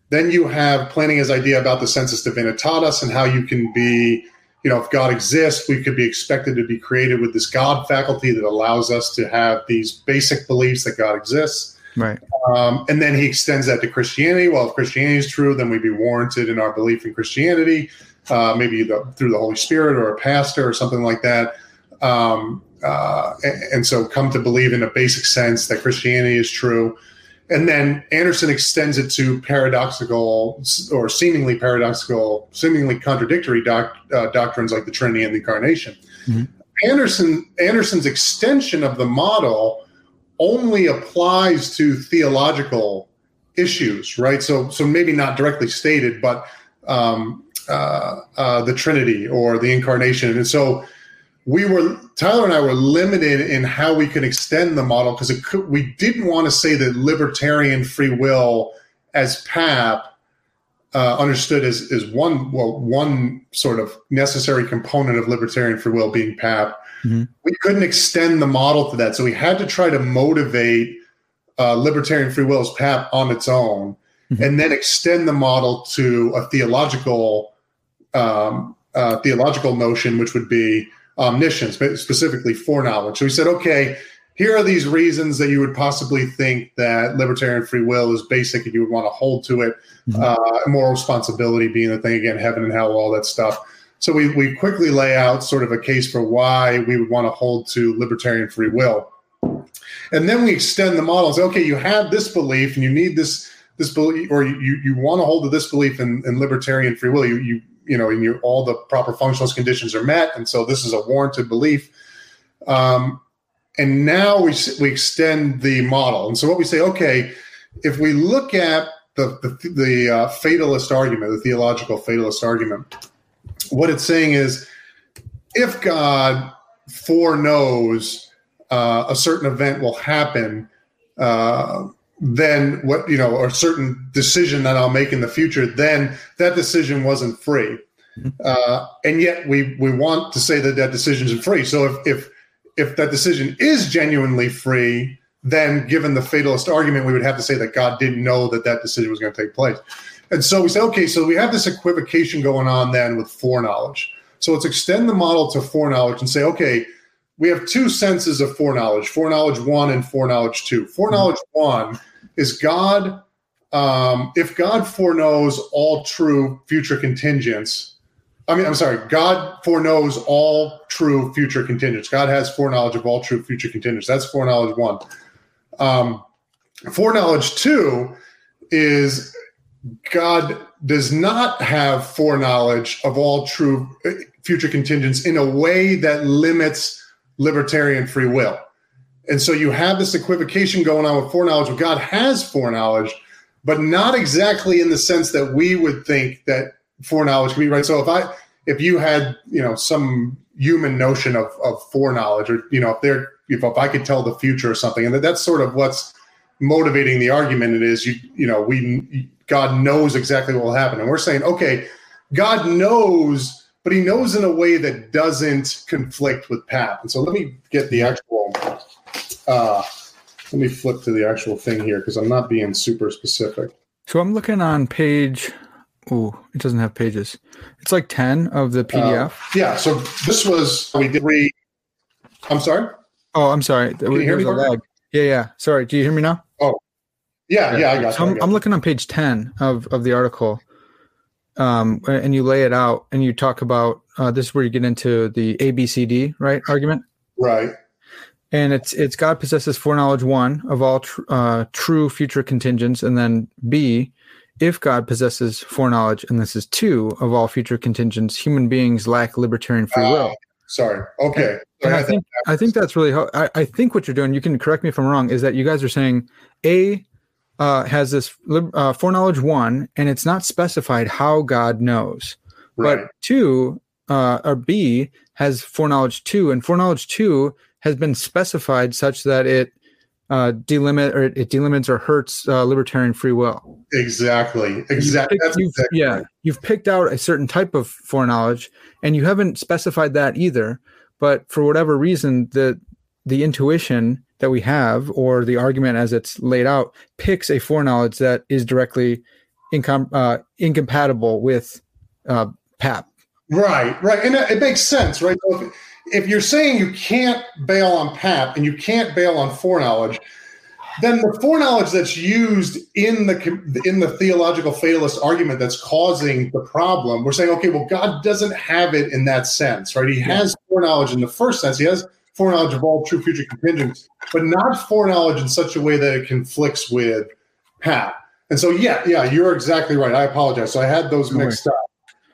then you have Plantinga's idea about the sensus divinitatis and how you can be you know, if God exists, we could be expected to be created with this God faculty that allows us to have these basic beliefs that God exists. Right. Um, and then he extends that to Christianity. Well, if Christianity is true, then we'd be warranted in our belief in Christianity, uh, maybe the, through the Holy Spirit or a pastor or something like that. Um, uh, and, and so come to believe in a basic sense that Christianity is true. And then Anderson extends it to paradoxical or seemingly paradoxical, seemingly contradictory doc, uh, doctrines like the Trinity and the Incarnation. Mm-hmm. Anderson Anderson's extension of the model only applies to theological issues, right? So, so maybe not directly stated, but um, uh, uh, the Trinity or the Incarnation, and so we were Tyler and I were limited in how we could extend the model because we didn't want to say that libertarian free will as PAP uh, understood as, as one well one sort of necessary component of libertarian free will being PAP. Mm-hmm. We couldn't extend the model to that, so we had to try to motivate uh, libertarian free will as PAP on its own, mm-hmm. and then extend the model to a theological um, uh, theological notion, which would be omniscience, but specifically foreknowledge. So he said, okay, here are these reasons that you would possibly think that libertarian free will is basic and you would want to hold to it. Mm-hmm. Uh, moral responsibility being the thing, again, heaven and hell, all that stuff. So we, we quickly lay out sort of a case for why we would want to hold to libertarian free will. And then we extend the model and say, okay, you have this belief and you need this this belief, or you, you want to hold to this belief in, in libertarian free will. You, you you know, and you all the proper functionalist conditions are met, and so this is a warranted belief. Um, and now we we extend the model, and so what we say, okay, if we look at the the, the uh, fatalist argument, the theological fatalist argument, what it's saying is, if God foreknows uh, a certain event will happen. Uh, then what you know, or a certain decision that I'll make in the future, then that decision wasn't free. Mm-hmm. Uh, and yet we we want to say that that decision is free. So if if if that decision is genuinely free, then given the fatalist argument, we would have to say that God didn't know that that decision was going to take place. And so we say, okay, so we have this equivocation going on then with foreknowledge. So let's extend the model to foreknowledge and say, okay, we have two senses of foreknowledge: foreknowledge one and foreknowledge two. Foreknowledge mm-hmm. one is God. Um, if God foreknows all true future contingents, I mean, I'm sorry, God foreknows all true future contingents. God has foreknowledge of all true future contingents. That's foreknowledge one. Um, foreknowledge two is God does not have foreknowledge of all true uh, future contingents in a way that limits libertarian free will. And so you have this equivocation going on with foreknowledge, God has foreknowledge, but not exactly in the sense that we would think that foreknowledge could be right. So if I if you had you know some human notion of of foreknowledge, or you know if they're if, if I could tell the future or something, and that, that's sort of what's motivating the argument. It is you you know we God knows exactly what will happen, and we're saying okay, God knows but he knows in a way that doesn't conflict with PAP. And so let me get the actual. Uh, let me flip to the actual thing here because I'm not being super specific. So I'm looking on page. Oh, it doesn't have pages. It's like ten of the PDF. Uh, yeah. So this was we did read. I'm sorry. Oh, I'm sorry. Can you hear me? Lag. Yeah, yeah. Sorry. Do you hear me now? Oh, yeah, yeah. I got. So I'm, I'm looking on page ten of of the article, um, and you lay it out and you talk about uh, this is where you get into the ABCD right argument, right? And it's it's God possesses foreknowledge one of all tr- uh, true future contingents, and then B, if God possesses foreknowledge, and this is two of all future contingents, human beings lack libertarian free will. Uh, sorry. Okay. And, and I think I think that's really how I, I think what you're doing. You can correct me if I'm wrong. Is that you guys are saying A uh, has this uh, foreknowledge one, and it's not specified how God knows. Right. But two, uh, or B has foreknowledge two, and foreknowledge two has been specified such that it uh, delimit or it delimits or hurts uh, libertarian free will. Exactly. Exactly. You've picked, you've, exactly. Yeah, you've picked out a certain type of foreknowledge, and you haven't specified that either. But for whatever reason, the the intuition that we have or the argument as it's laid out picks a foreknowledge that is directly incom- uh, incompatible with uh, PAP. Right right and it makes sense right? So if, if you're saying you can't bail on PAP and you can't bail on foreknowledge then the foreknowledge that's used in the in the theological fatalist argument that's causing the problem we're saying okay well god doesn't have it in that sense right? He has foreknowledge in the first sense. He has foreknowledge of all true future contingents, but not foreknowledge in such a way that it conflicts with PAP. And so, yeah, yeah, you're exactly right. I apologize. So I had those mixed up.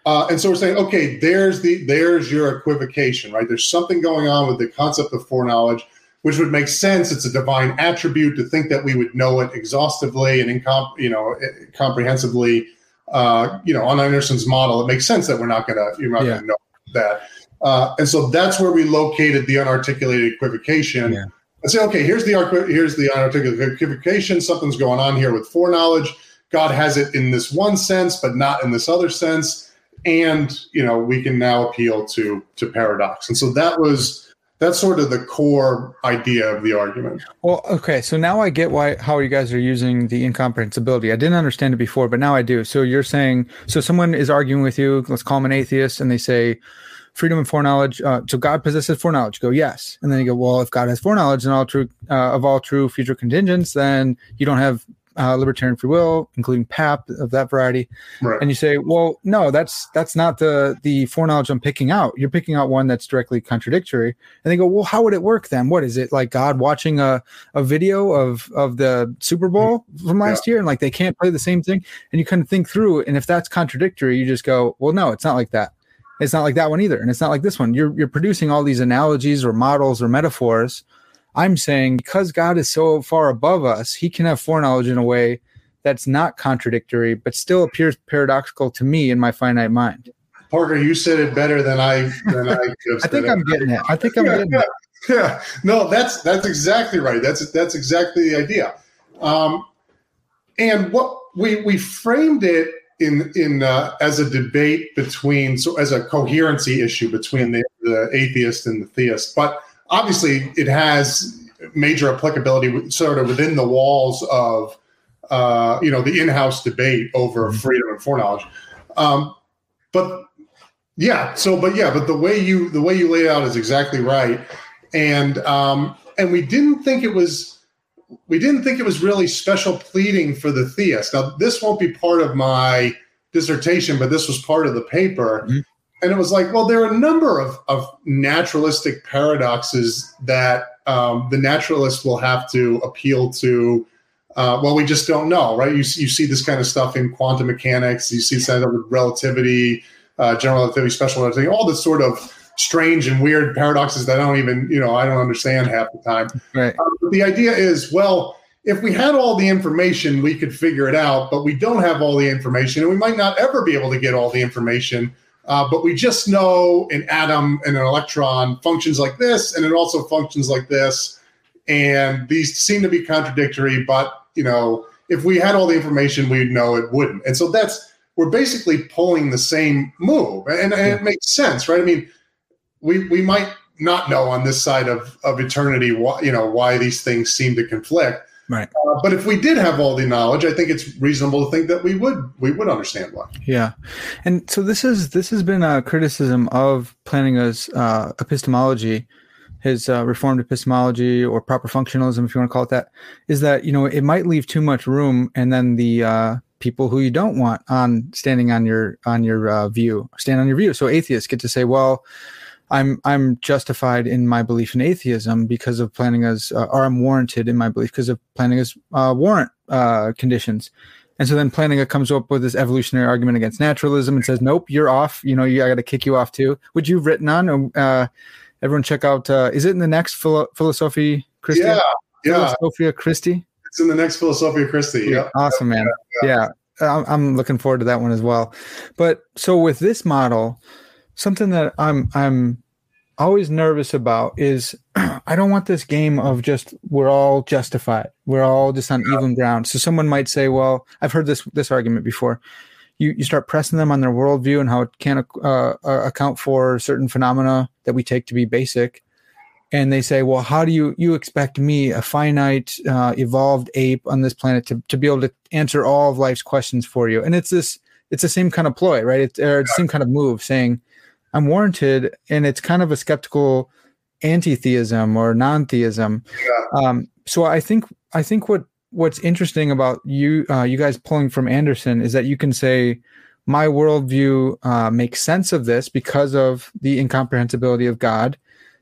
Uh, and so we're saying, okay, there's the there's your equivocation, right? There's something going on with the concept of foreknowledge, which would make sense. It's a divine attribute to think that we would know it exhaustively and incom- you know comprehensively. Uh, you know, on Anderson's model, it makes sense that we're not gonna you're not yeah. gonna know that. Uh, and so that's where we located the unarticulated equivocation. Yeah. And say, okay, here's the here's the unarticulated equivocation. Something's going on here with foreknowledge. God has it in this one sense, but not in this other sense. And you know, we can now appeal to to paradox. And so that was that's sort of the core idea of the argument. Well, okay, so now I get why how you guys are using the incomprehensibility. I didn't understand it before, but now I do. So you're saying so someone is arguing with you, let's call them an atheist, and they say, freedom and foreknowledge. Uh, so God possesses foreknowledge. Go yes, and then you go well. If God has foreknowledge and all true uh, of all true future contingents, then you don't have uh, libertarian free will, including PAP of that variety. Right. And you say, well, no, that's that's not the the foreknowledge I'm picking out. You're picking out one that's directly contradictory. And they go, well, how would it work then? What is it like? God watching a, a video of of the Super Bowl from last yeah. year, and like they can't play the same thing. And you kind of think through, and if that's contradictory, you just go, well, no, it's not like that. It's not like that one either, and it's not like this one. You're you're producing all these analogies or models or metaphors. I'm saying because God is so far above us, He can have foreknowledge in a way that's not contradictory, but still appears paradoxical to me in my finite mind. Parker, you said it better than I than I. I think I'm getting it. I think I'm yeah, getting yeah, it. Yeah, no, that's that's exactly right. That's that's exactly the idea. Um, and what we we framed it in in uh, as a debate between so as a coherency issue between the, the atheist and the theist. But obviously it has major applicability sort of within the walls of uh, you know the in-house debate over mm-hmm. freedom and foreknowledge. Um, but yeah so but yeah but the way you the way you lay it out is exactly right. And um, and we didn't think it was we didn't think it was really special pleading for the theist. Now, this won't be part of my dissertation, but this was part of the paper. Mm-hmm. And it was like, well, there are a number of, of naturalistic paradoxes that um, the naturalist will have to appeal to. Uh, well, we just don't know, right? You, you see this kind of stuff in quantum mechanics, you see kind of relativity, uh, general relativity, special relativity, all this sort of strange and weird paradoxes that I don't even, you know, I don't understand half the time. Right. Um, but the idea is, well, if we had all the information, we could figure it out, but we don't have all the information, and we might not ever be able to get all the information. Uh, but we just know an atom and an electron functions like this, and it also functions like this. And these seem to be contradictory, but you know, if we had all the information, we'd know it wouldn't. And so that's we're basically pulling the same move, and, and it makes sense, right? I mean, we we might not know on this side of of eternity why you know why these things seem to conflict. Right. Uh, but if we did have all the knowledge, I think it's reasonable to think that we would we would understand why. Yeah, and so this is this has been a criticism of Plantinga's uh, epistemology, his uh, reformed epistemology or proper functionalism, if you want to call it that, is that you know it might leave too much room, and then the uh, people who you don't want on standing on your on your uh, view stand on your view. So atheists get to say, well I'm I'm justified in my belief in atheism because of Plantinga's, uh, or I'm warranted in my belief because of Plantinga's uh, warrant uh, conditions. And so then Plantinga comes up with this evolutionary argument against naturalism and says, "Nope, you're off. You know, you, I got to kick you off too." Which you've written on. Uh, everyone, check out. Uh, is it in the next Philo- Philosophy Christi? Yeah, yeah. Philosophia Christi. It's in the next Philosophia Christi. Yeah. Awesome, man. Yeah. yeah. I'm looking forward to that one as well. But so with this model, something that I'm I'm always nervous about is I don't want this game of just we're all justified. We're all just on yeah. even ground. So someone might say, well, I've heard this this argument before. You you start pressing them on their worldview and how it can't uh, uh, account for certain phenomena that we take to be basic. And they say, well, how do you you expect me, a finite uh, evolved ape on this planet, to, to be able to answer all of life's questions for you? And it's this it's the same kind of ploy, right? It's, or the same kind of move saying, I'm warranted, and it's kind of a skeptical anti-theism or non-theism. Yeah. Um, so I think I think what what's interesting about you uh, you guys pulling from Anderson is that you can say my worldview uh, makes sense of this because of the incomprehensibility of God.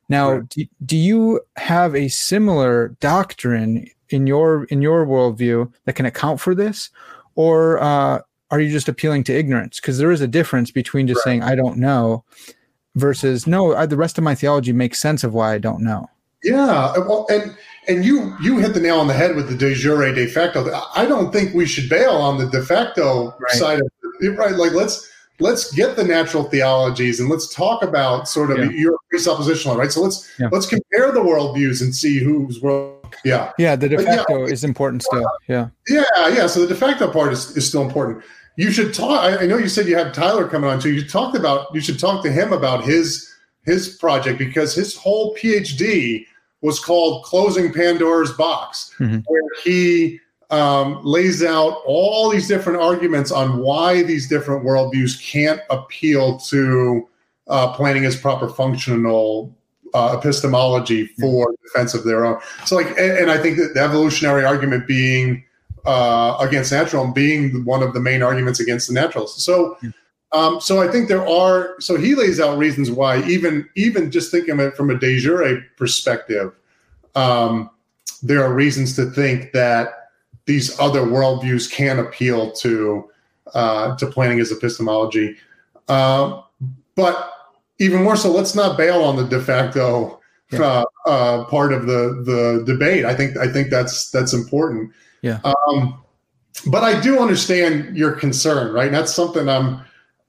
Now, right. do, do you have a similar doctrine in your in your worldview that can account for this, or uh, are you just appealing to ignorance? Because there is a difference between just right. saying I don't know versus no, I, the rest of my theology makes sense of why I don't know. Yeah, uh, well, and and you you hit the nail on the head with the de jure de facto. I don't think we should bail on the de facto right. side of it. Right, like let's let's get the natural theologies and let's talk about sort of yeah. your presuppositional, right? So let's yeah. let's compare the worldviews and see who's world. Yeah, yeah. The de facto yeah, is important still. Yeah, yeah, yeah. So the de facto part is, is still important you should talk. I, know you said you have Tyler coming on too. You talked about you should talk to him about his his project because his whole PhD was called "Closing Pandora's Box," mm-hmm. where he um, lays out all these different arguments on why these different worldviews can't appeal to uh, Plantinga's proper functional uh, epistemology for mm-hmm. defense of their own. So, like, and, and I think that the evolutionary argument being uh, against natural and being one of the main arguments against the naturalists. So, um, so I think there are. So he lays out reasons why, even even just thinking of it from a de jure perspective, um, there are reasons to think that these other worldviews can appeal to uh, to Plantinga's epistemology. Uh, but even more so, let's not bail on the de facto yeah. uh, uh, part of the the debate. I think I think that's that's important. Yeah. Um, but I do understand your concern, right? And that's something I'm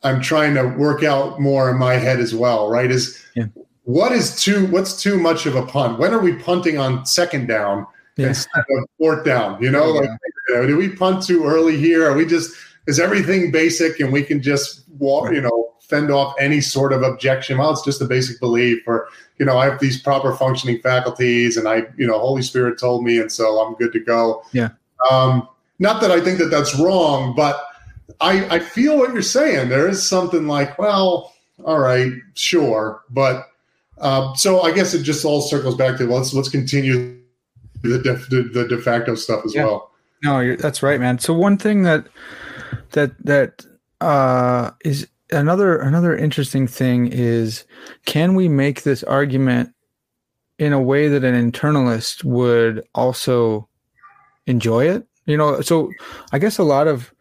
I'm trying to work out more in my head as well, right? Is yeah. what is too what's too much of a punt? When are we punting on second down yeah. instead of fourth down? You know, yeah. like you know, do we punt too early here? Are we just is everything basic and we can just walk, you know, fend off any sort of objection? Well, it's just a basic belief, or you know, I have these proper functioning faculties, and I, you know, Holy Spirit told me, and so I'm good to go. Yeah. Um, not that I think that that's wrong, but I, I feel what you're saying. There is something like, well, all right, sure, but uh, so I guess it just all circles back to let's let's continue the de, the de facto stuff as yeah. well. No, that's right, man. So one thing that that that uh, is another another interesting thing is can we make this argument in a way that an internalist would also enjoy it. You know, so I guess a lot of,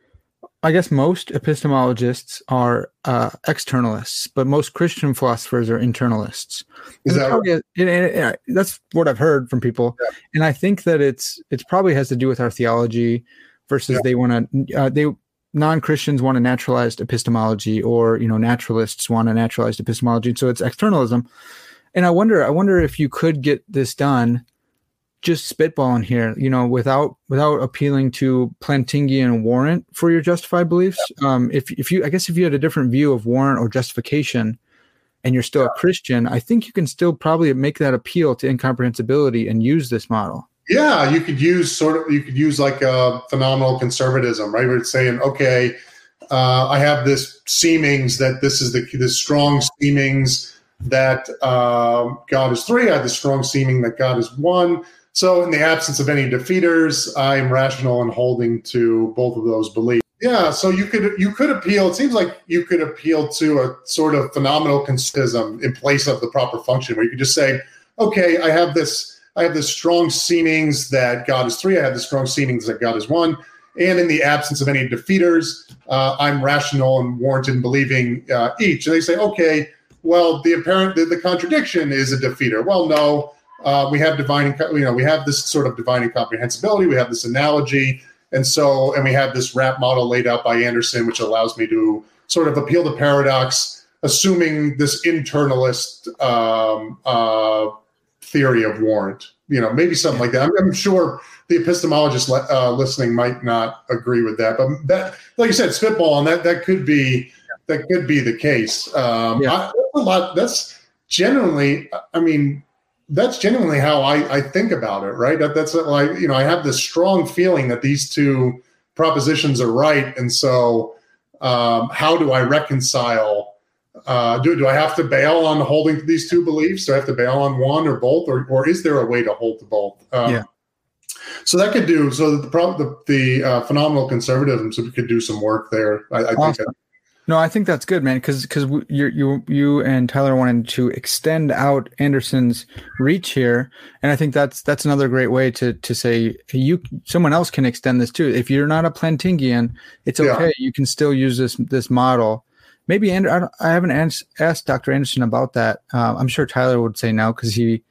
I guess most epistemologists are uh, externalists, but most Christian philosophers are internalists. Is that right? it, it, it, that's what I've heard from people, yeah. and I think that it's it's probably has to do with our theology versus yeah. they want to uh, they non-Christians want a naturalized epistemology, or you know, naturalists want a naturalized epistemology. and So it's externalism. And I wonder, I wonder if you could get this done, just spitballing here, you know, without without appealing to Plantingian warrant for your justified beliefs. Um, if if you, I guess, if you had a different view of warrant or justification, and you're still a Christian, I think you can still probably make that appeal to incomprehensibility and use this model. Yeah, you could use sort of you could use like a phenomenal conservatism, right? Where it's saying, okay, uh, I have this seemings that this is the this strong seemings that um, God is three. I have the strong seeming that God is one. So, in the absence of any defeaters, I'm rational and holding to both of those beliefs. Yeah, so you could you could appeal. It seems like you could appeal to a sort of phenomenal conservatism in place of the proper function, where you could just say, okay, I have this I have this strong seemings that God is three. I have this strong seemings that God is one. And in the absence of any defeaters, uh, I'm rational and warranted in believing uh, each. And they say, okay, well, the apparent the, the contradiction is a defeater. Well, no, uh, we have divine, you know, we have this sort of divine incomprehensibility. We have this analogy, and so, and we have this RAPT model laid out by Anderson, which allows me to sort of appeal the paradox, assuming this internalist um, uh, theory of warrant. You know, maybe something like that. I'm, I'm sure the epistemologist uh, listening might not agree with that, but that, like you said, spitball, and that that could be that could be the case. Um, yeah. I, that's a lot. That's genuinely. I mean, that's genuinely how I, I think about it. Right. That, that's like you know, I have this strong feeling that these two propositions are right, and so um, how do I reconcile? uh, do, do I have to bail on holding these two beliefs? Do I have to bail on one or both, or, or is there a way to hold to both? Um, yeah. So that could do so. The the, the uh, phenomenal conservatism, so we could do some work there. I, I awesome. think. No, I think that's good, man. Because because you you you and Tyler wanted to extend out Anderson's reach here, and I think that's that's another great way to to say you someone else can extend this too. If you're not a Plantingian, it's okay. Yeah. You can still use this this model maybe and I, I haven't asked Dr. Anderson about that. Uh, I'm sure Tyler would say no because he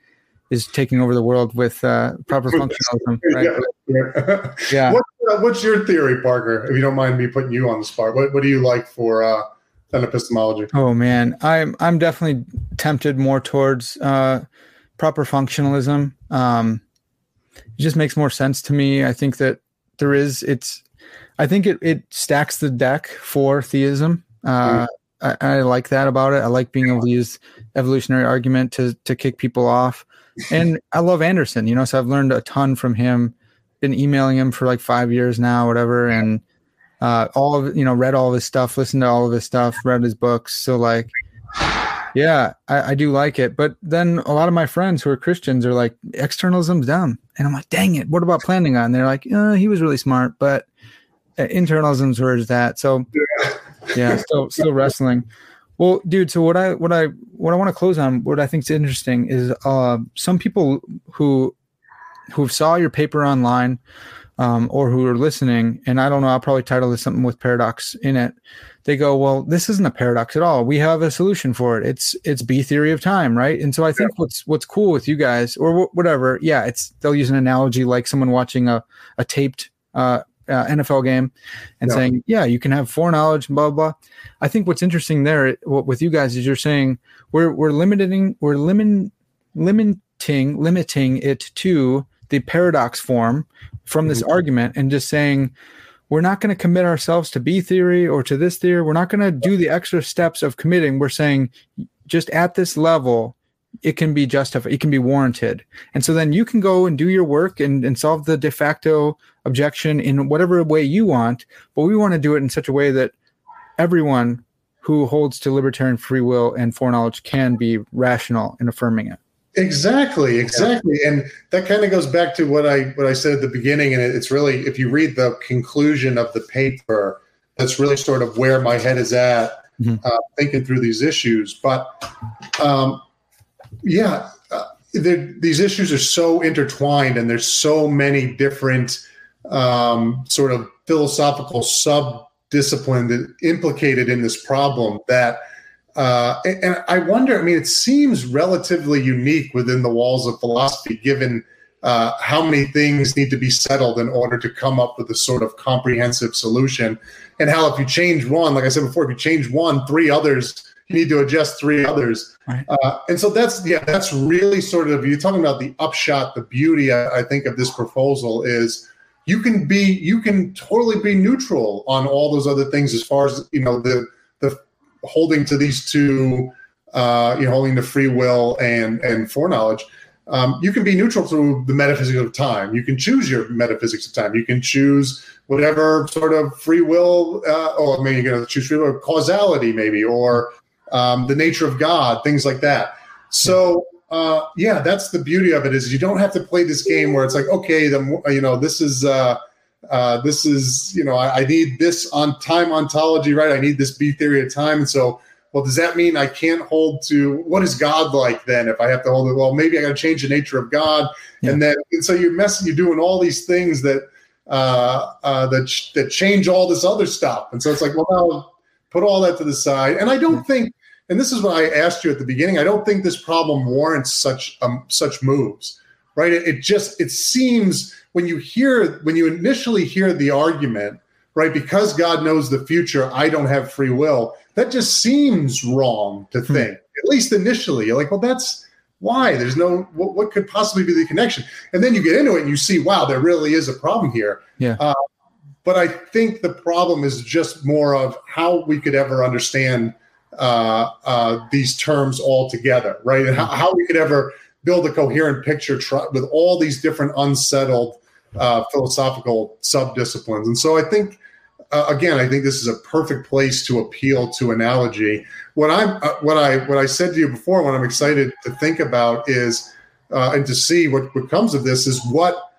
is taking over the world with uh, proper functionalism. Right? Yeah. yeah. What, uh, what's your theory, Parker? If you don't mind me putting you on the spot, what, what do you like for uh, an epistemology? Oh man, I'm I'm definitely tempted more towards uh, proper functionalism. Um, it just makes more sense to me. I think that there is it's. I think it, it stacks the deck for theism uh, I, I, like that about it. I like being able to use evolutionary argument to to kick people off. And I love Anderson, you know, so I've learned a ton from him. Been emailing him for like five years now, whatever, and uh, all of you know, read all of his stuff, listened to all of his stuff, read his books. So like, yeah, I, I do like it. But then a lot of my friends who are Christians are like, externalism's dumb, and I'm like, dang it, what about Plantinga? And they're like, uh, he was really smart, but uh, internalism's where is that? So yeah, still still wrestling. Well, dude, so what I what I what I want to close on, what I think is interesting is uh, some people who who saw your paper online um, or who are listening, and I don't know, I'll probably title this something with paradox in it. They go, well, this isn't a paradox at all. We have a solution for it. It's it's B theory of time, right? And so I think yeah. what's what's cool with you guys or whatever, yeah, it's they'll use an analogy like someone watching a a taped uh, uh, NFL game and yeah. saying, yeah, you can have foreknowledge, blah, blah. I think what's interesting there with you guys is you're saying we're, we're limiting, we're limit, limiting, limiting it to the paradox form from this mm-hmm. argument and just saying, we're not going to commit ourselves to B theory or to this theory. We're not going to do the extra steps of committing. We're saying just at this level, it can be justified, it can be warranted. And so then you can go and do your work and, and solve the de facto objection in whatever way you want. But we want to do it in such a way that everyone who holds to libertarian free will and foreknowledge can be rational in affirming it. Exactly, exactly, and that kind of goes back to what I what I said at the beginning. And it's really, if you read the conclusion of the paper, that's really sort of where my head is at, mm-hmm. uh, thinking through these issues. But um, yeah, uh, these issues are so intertwined, and there's so many different um, sort of philosophical sub discipline that implicated in this problem that uh, and, I wonder, I mean, it seems relatively unique within the walls of philosophy, given uh, how many things need to be settled in order to come up with a sort of comprehensive solution, and how if you change one, like I said before, if you change one, three others you need to adjust three others. Right. Uh, and so that's yeah, that's really sort of you're talking about the upshot, the beauty I, I think of this proposal is you can be you can totally be neutral on all those other things as far as you know the the holding to these two uh, you know holding to free will and and foreknowledge. Um, you can be neutral through the metaphysics of time. You can choose your metaphysics of time. You can choose whatever sort of free will, uh, or maybe you're going to choose free will, causality, maybe, or um, the nature of God, things like that. So uh, yeah, that's the beauty of it is you don't have to play this game where it's like, okay, you know this is uh, uh, this is you know I, I, need this on time ontology, right? I need this B theory of time, and so well, does that mean I can't hold to what is God like then? If I have to hold it, well, maybe I got to change the nature of God, yeah. and then and so you're messing, you're doing all these things that uh, uh, that that change all this other stuff, and so it's like, well, now put all that to the side, and I don't think and this is what I asked you at the beginning. I don't think this problem warrants such um, such moves, right? It, it just it seems when you hear when you initially hear the argument, right? Because God knows the future, I don't have free will. That just seems wrong to hmm. think. At least initially, you're like, well, that's why. There's no what, what, could possibly be the connection. And then you get into it and you see, wow, there really is a problem here. Yeah. Uh, but I think the problem is just more of how we could ever understand uh, uh, these terms all together, right? And how, how, we could ever build a coherent picture tr- with all these different unsettled uh, philosophical subdisciplines. And so I think, uh, again, I think this is a perfect place to appeal to analogy. What I'm, uh, what I, what I said to you before, what I'm excited to think about is, uh, and to see what, what comes of this is what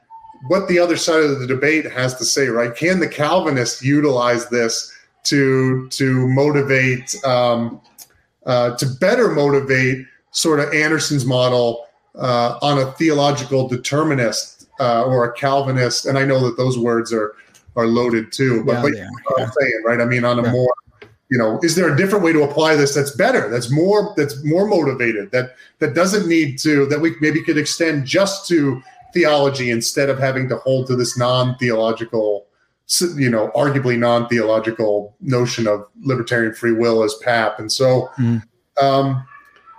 what the other side of the debate has to say, right? Can the Calvinists utilize this to to motivate um, uh, to better motivate sort of Anderson's model uh, on a theological determinist uh, or a Calvinist, and I know that those words are are loaded too. But, yeah, but yeah, I'm saying, right? I mean, on a yeah. more you know, is there a different way to apply this that's better, that's more that's more motivated, that that doesn't need to that we maybe could extend just to theology instead of having to hold to this non-theological you know, arguably non-theological notion of libertarian free will as PAP. And so, mm. um,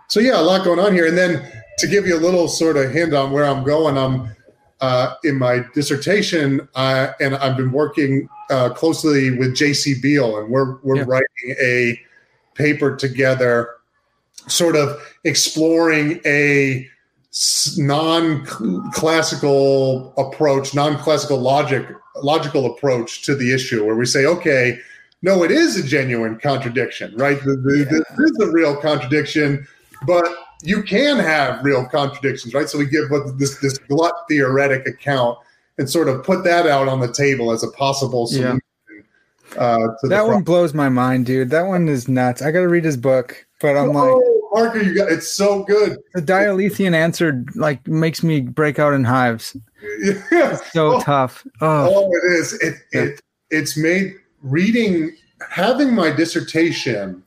so yeah, a lot going on here. And then to give you a little sort of hint on where I'm going, I'm uh, in my dissertation, uh, and I've been working uh, closely with J.C. Beall, and we're we're yeah. writing a paper together, sort of exploring a non-classical approach, non-classical logic logical approach to the issue where we say, okay, no, it is a genuine contradiction, right? The, the, yeah. This is a real contradiction, but you can have real contradictions, right? So we give this this glut theoretic account and sort of put that out on the table as a possible solution. Yeah. Uh, that one blows my mind, dude. That one is nuts. I got to read his book, but I'm oh, like, Parker, you got it's so good. The Dialethian answer like makes me break out in hives. Yeah. It's so oh, tough. Oh. oh, it is. It, yeah. it it's made reading having my dissertation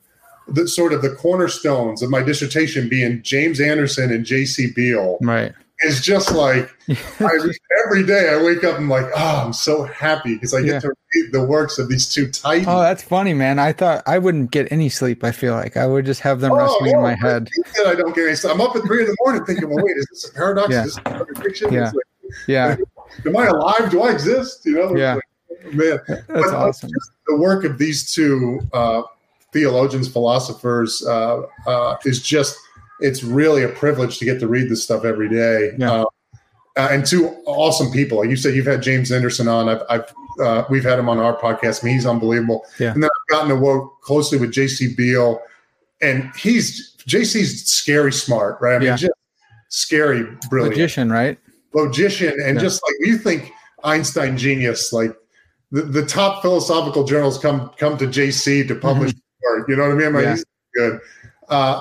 the sort of the cornerstones of my dissertation being James Anderson and J.C. Beall. Right. Is just like I, every day I wake up and I'm like, oh, I'm so happy because I get yeah. to read the works of these two titans. Oh, that's funny, man. I thought I wouldn't get any sleep. I feel like I would just have them oh, wrestling in my head. I don't get any sleep. I'm up at three in the morning thinking, well, wait, is this a paradox? Yeah. Is this a contradiction? Yeah. Like, yeah. Am I alive? Do I exist? You know? Yeah. Like, man, that's but, awesome. The work of these two uh, theologians, philosophers, uh, uh, is just it's really a privilege to get to read this stuff every day. Yeah. Uh, uh, and two awesome people. Like you said, you've had James Anderson on. I've, I've uh, we've had him on our podcast. I mean, he's unbelievable. Yeah. And then I've gotten to work closely with JC Beall, and he's JC's scary smart, right? I mean, yeah. just scary, brilliant. Logician, right? Logician, and yeah. just like you think Einstein genius, like the, the top philosophical journals come come to JC to publish mm-hmm. work. You know what I mean? I mean yeah. he's good. Uh,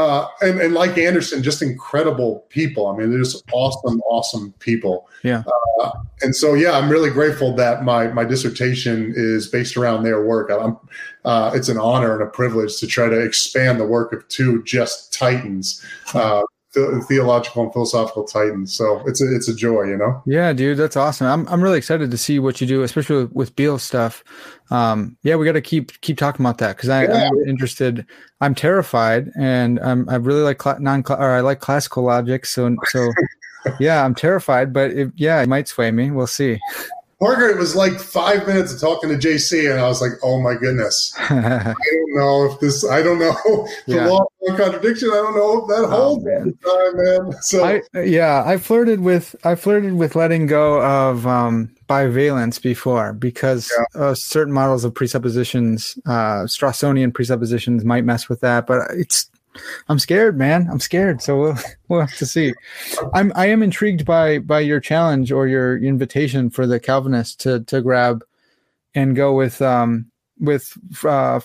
uh, and, and like Anderson, just incredible people. I mean, they're just awesome, awesome people. Yeah. Uh, and so, yeah, I'm really grateful that my my dissertation is based around their work. I'm, uh, it's an honor and a privilege to try to expand the work of two just titans, uh, theological and philosophical titans. So it's a it's a joy, you know. Yeah, dude, that's awesome. I'm I'm really excited to see what you do, especially with, with Beall stuff. Um, yeah, we got to keep keep talking about that because I yeah. I'm interested. I'm terrified, and I'm I really like cl- non or I like classical logic. So so yeah, I'm terrified, but it, yeah, it might sway me. We'll see. Parker, it was like five minutes of talking to JC, and I was like, "Oh my goodness, I don't know if this. I don't know the yeah. law of contradiction. I don't know if that oh, holds oh, man. time, man." So, I, yeah, I flirted with I flirted with letting go of um, bivalence before because yeah. uh, certain models of presuppositions, uh, Strawsonian presuppositions, might mess with that, but it's I'm scared, man. I'm scared. So we'll, we'll have to see. I'm I am intrigued by by your challenge or your invitation for the Calvinists to to grab and go with um with uh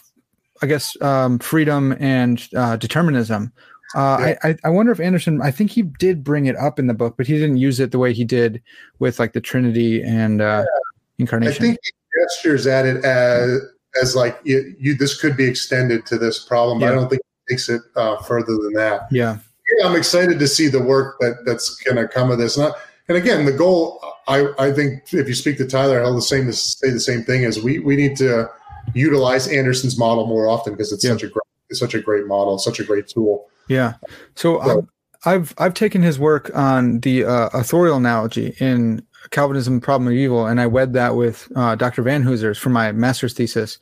I guess um freedom and uh determinism. Uh, yeah. I, I wonder if Anderson. I think he did bring it up in the book, but he didn't use it the way he did with like the Trinity and uh, yeah. incarnation. I think he gestures at it as as like you, you this could be extended to this problem. Yeah. I don't think takes it uh, further than that. Yeah. yeah, I'm excited to see the work that that's going to come of this. And, I, and again, the goal, I, I think, if you speak to Tyler, he'll the same say the same thing. Is we we need to utilize Anderson's model more often because it's yeah. such a great it's such a great model, such a great tool. Yeah. So, so um, I've I've taken his work on the uh, authorial analogy in Calvinism, Problem of Evil, and I wed that with uh, Dr. Vanhoozer's for my master's thesis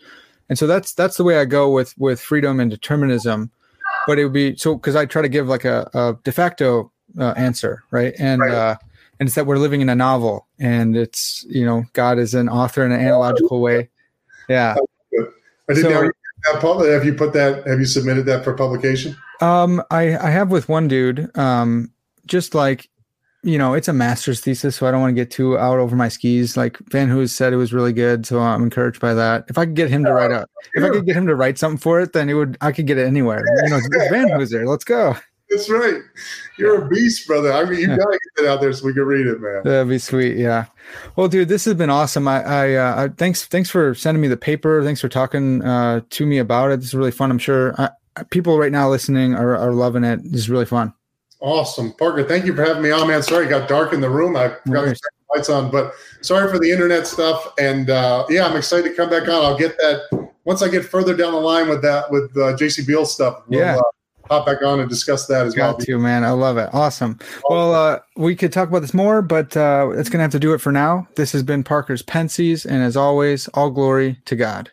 and so that's that's the way I go with with freedom and determinism. But it would be so because I try to give like a, a de facto uh, answer, right? And right. Uh, and it's that we're living in a novel, and it's you know God is an author in an analogical way. Yeah. So, have you put that? Have you submitted that for publication? Um, I I have with one dude. Um, just like you know, it's a master's thesis, so I don't want to get too out over my skis. Like Vanhoose said, it was really good, so I'm encouraged by that. If I could get him to write a, if I could get him to write something for it, then it would. I could get it anywhere. You know, it's Vanhoozer. Let's go. That's right. You're a beast, brother. I mean, you gotta get it out there so we can read it, man. That'd be sweet. Yeah. Well, dude, this has been awesome. I, I, uh, thanks, thanks for sending me the paper. Thanks for talking uh, to me about it. This is really fun. I'm sure uh, people right now listening are, are loving it. This is really fun. Awesome. Parker, thank you for having me on, man. Sorry, it got dark in the room. I forgot to turn the lights on, but sorry for the internet stuff. And uh, yeah, I'm excited to come back on. I'll get that once I get further down the line with that, with uh, JC Beall stuff. We'll, yeah. Uh, hop back on and discuss that as well. Got well. to, man. I love it. Awesome. Well, uh, we could talk about this more, but uh, it's going to have to do it for now. This has been Parker's Pensées. And as always, all glory to God.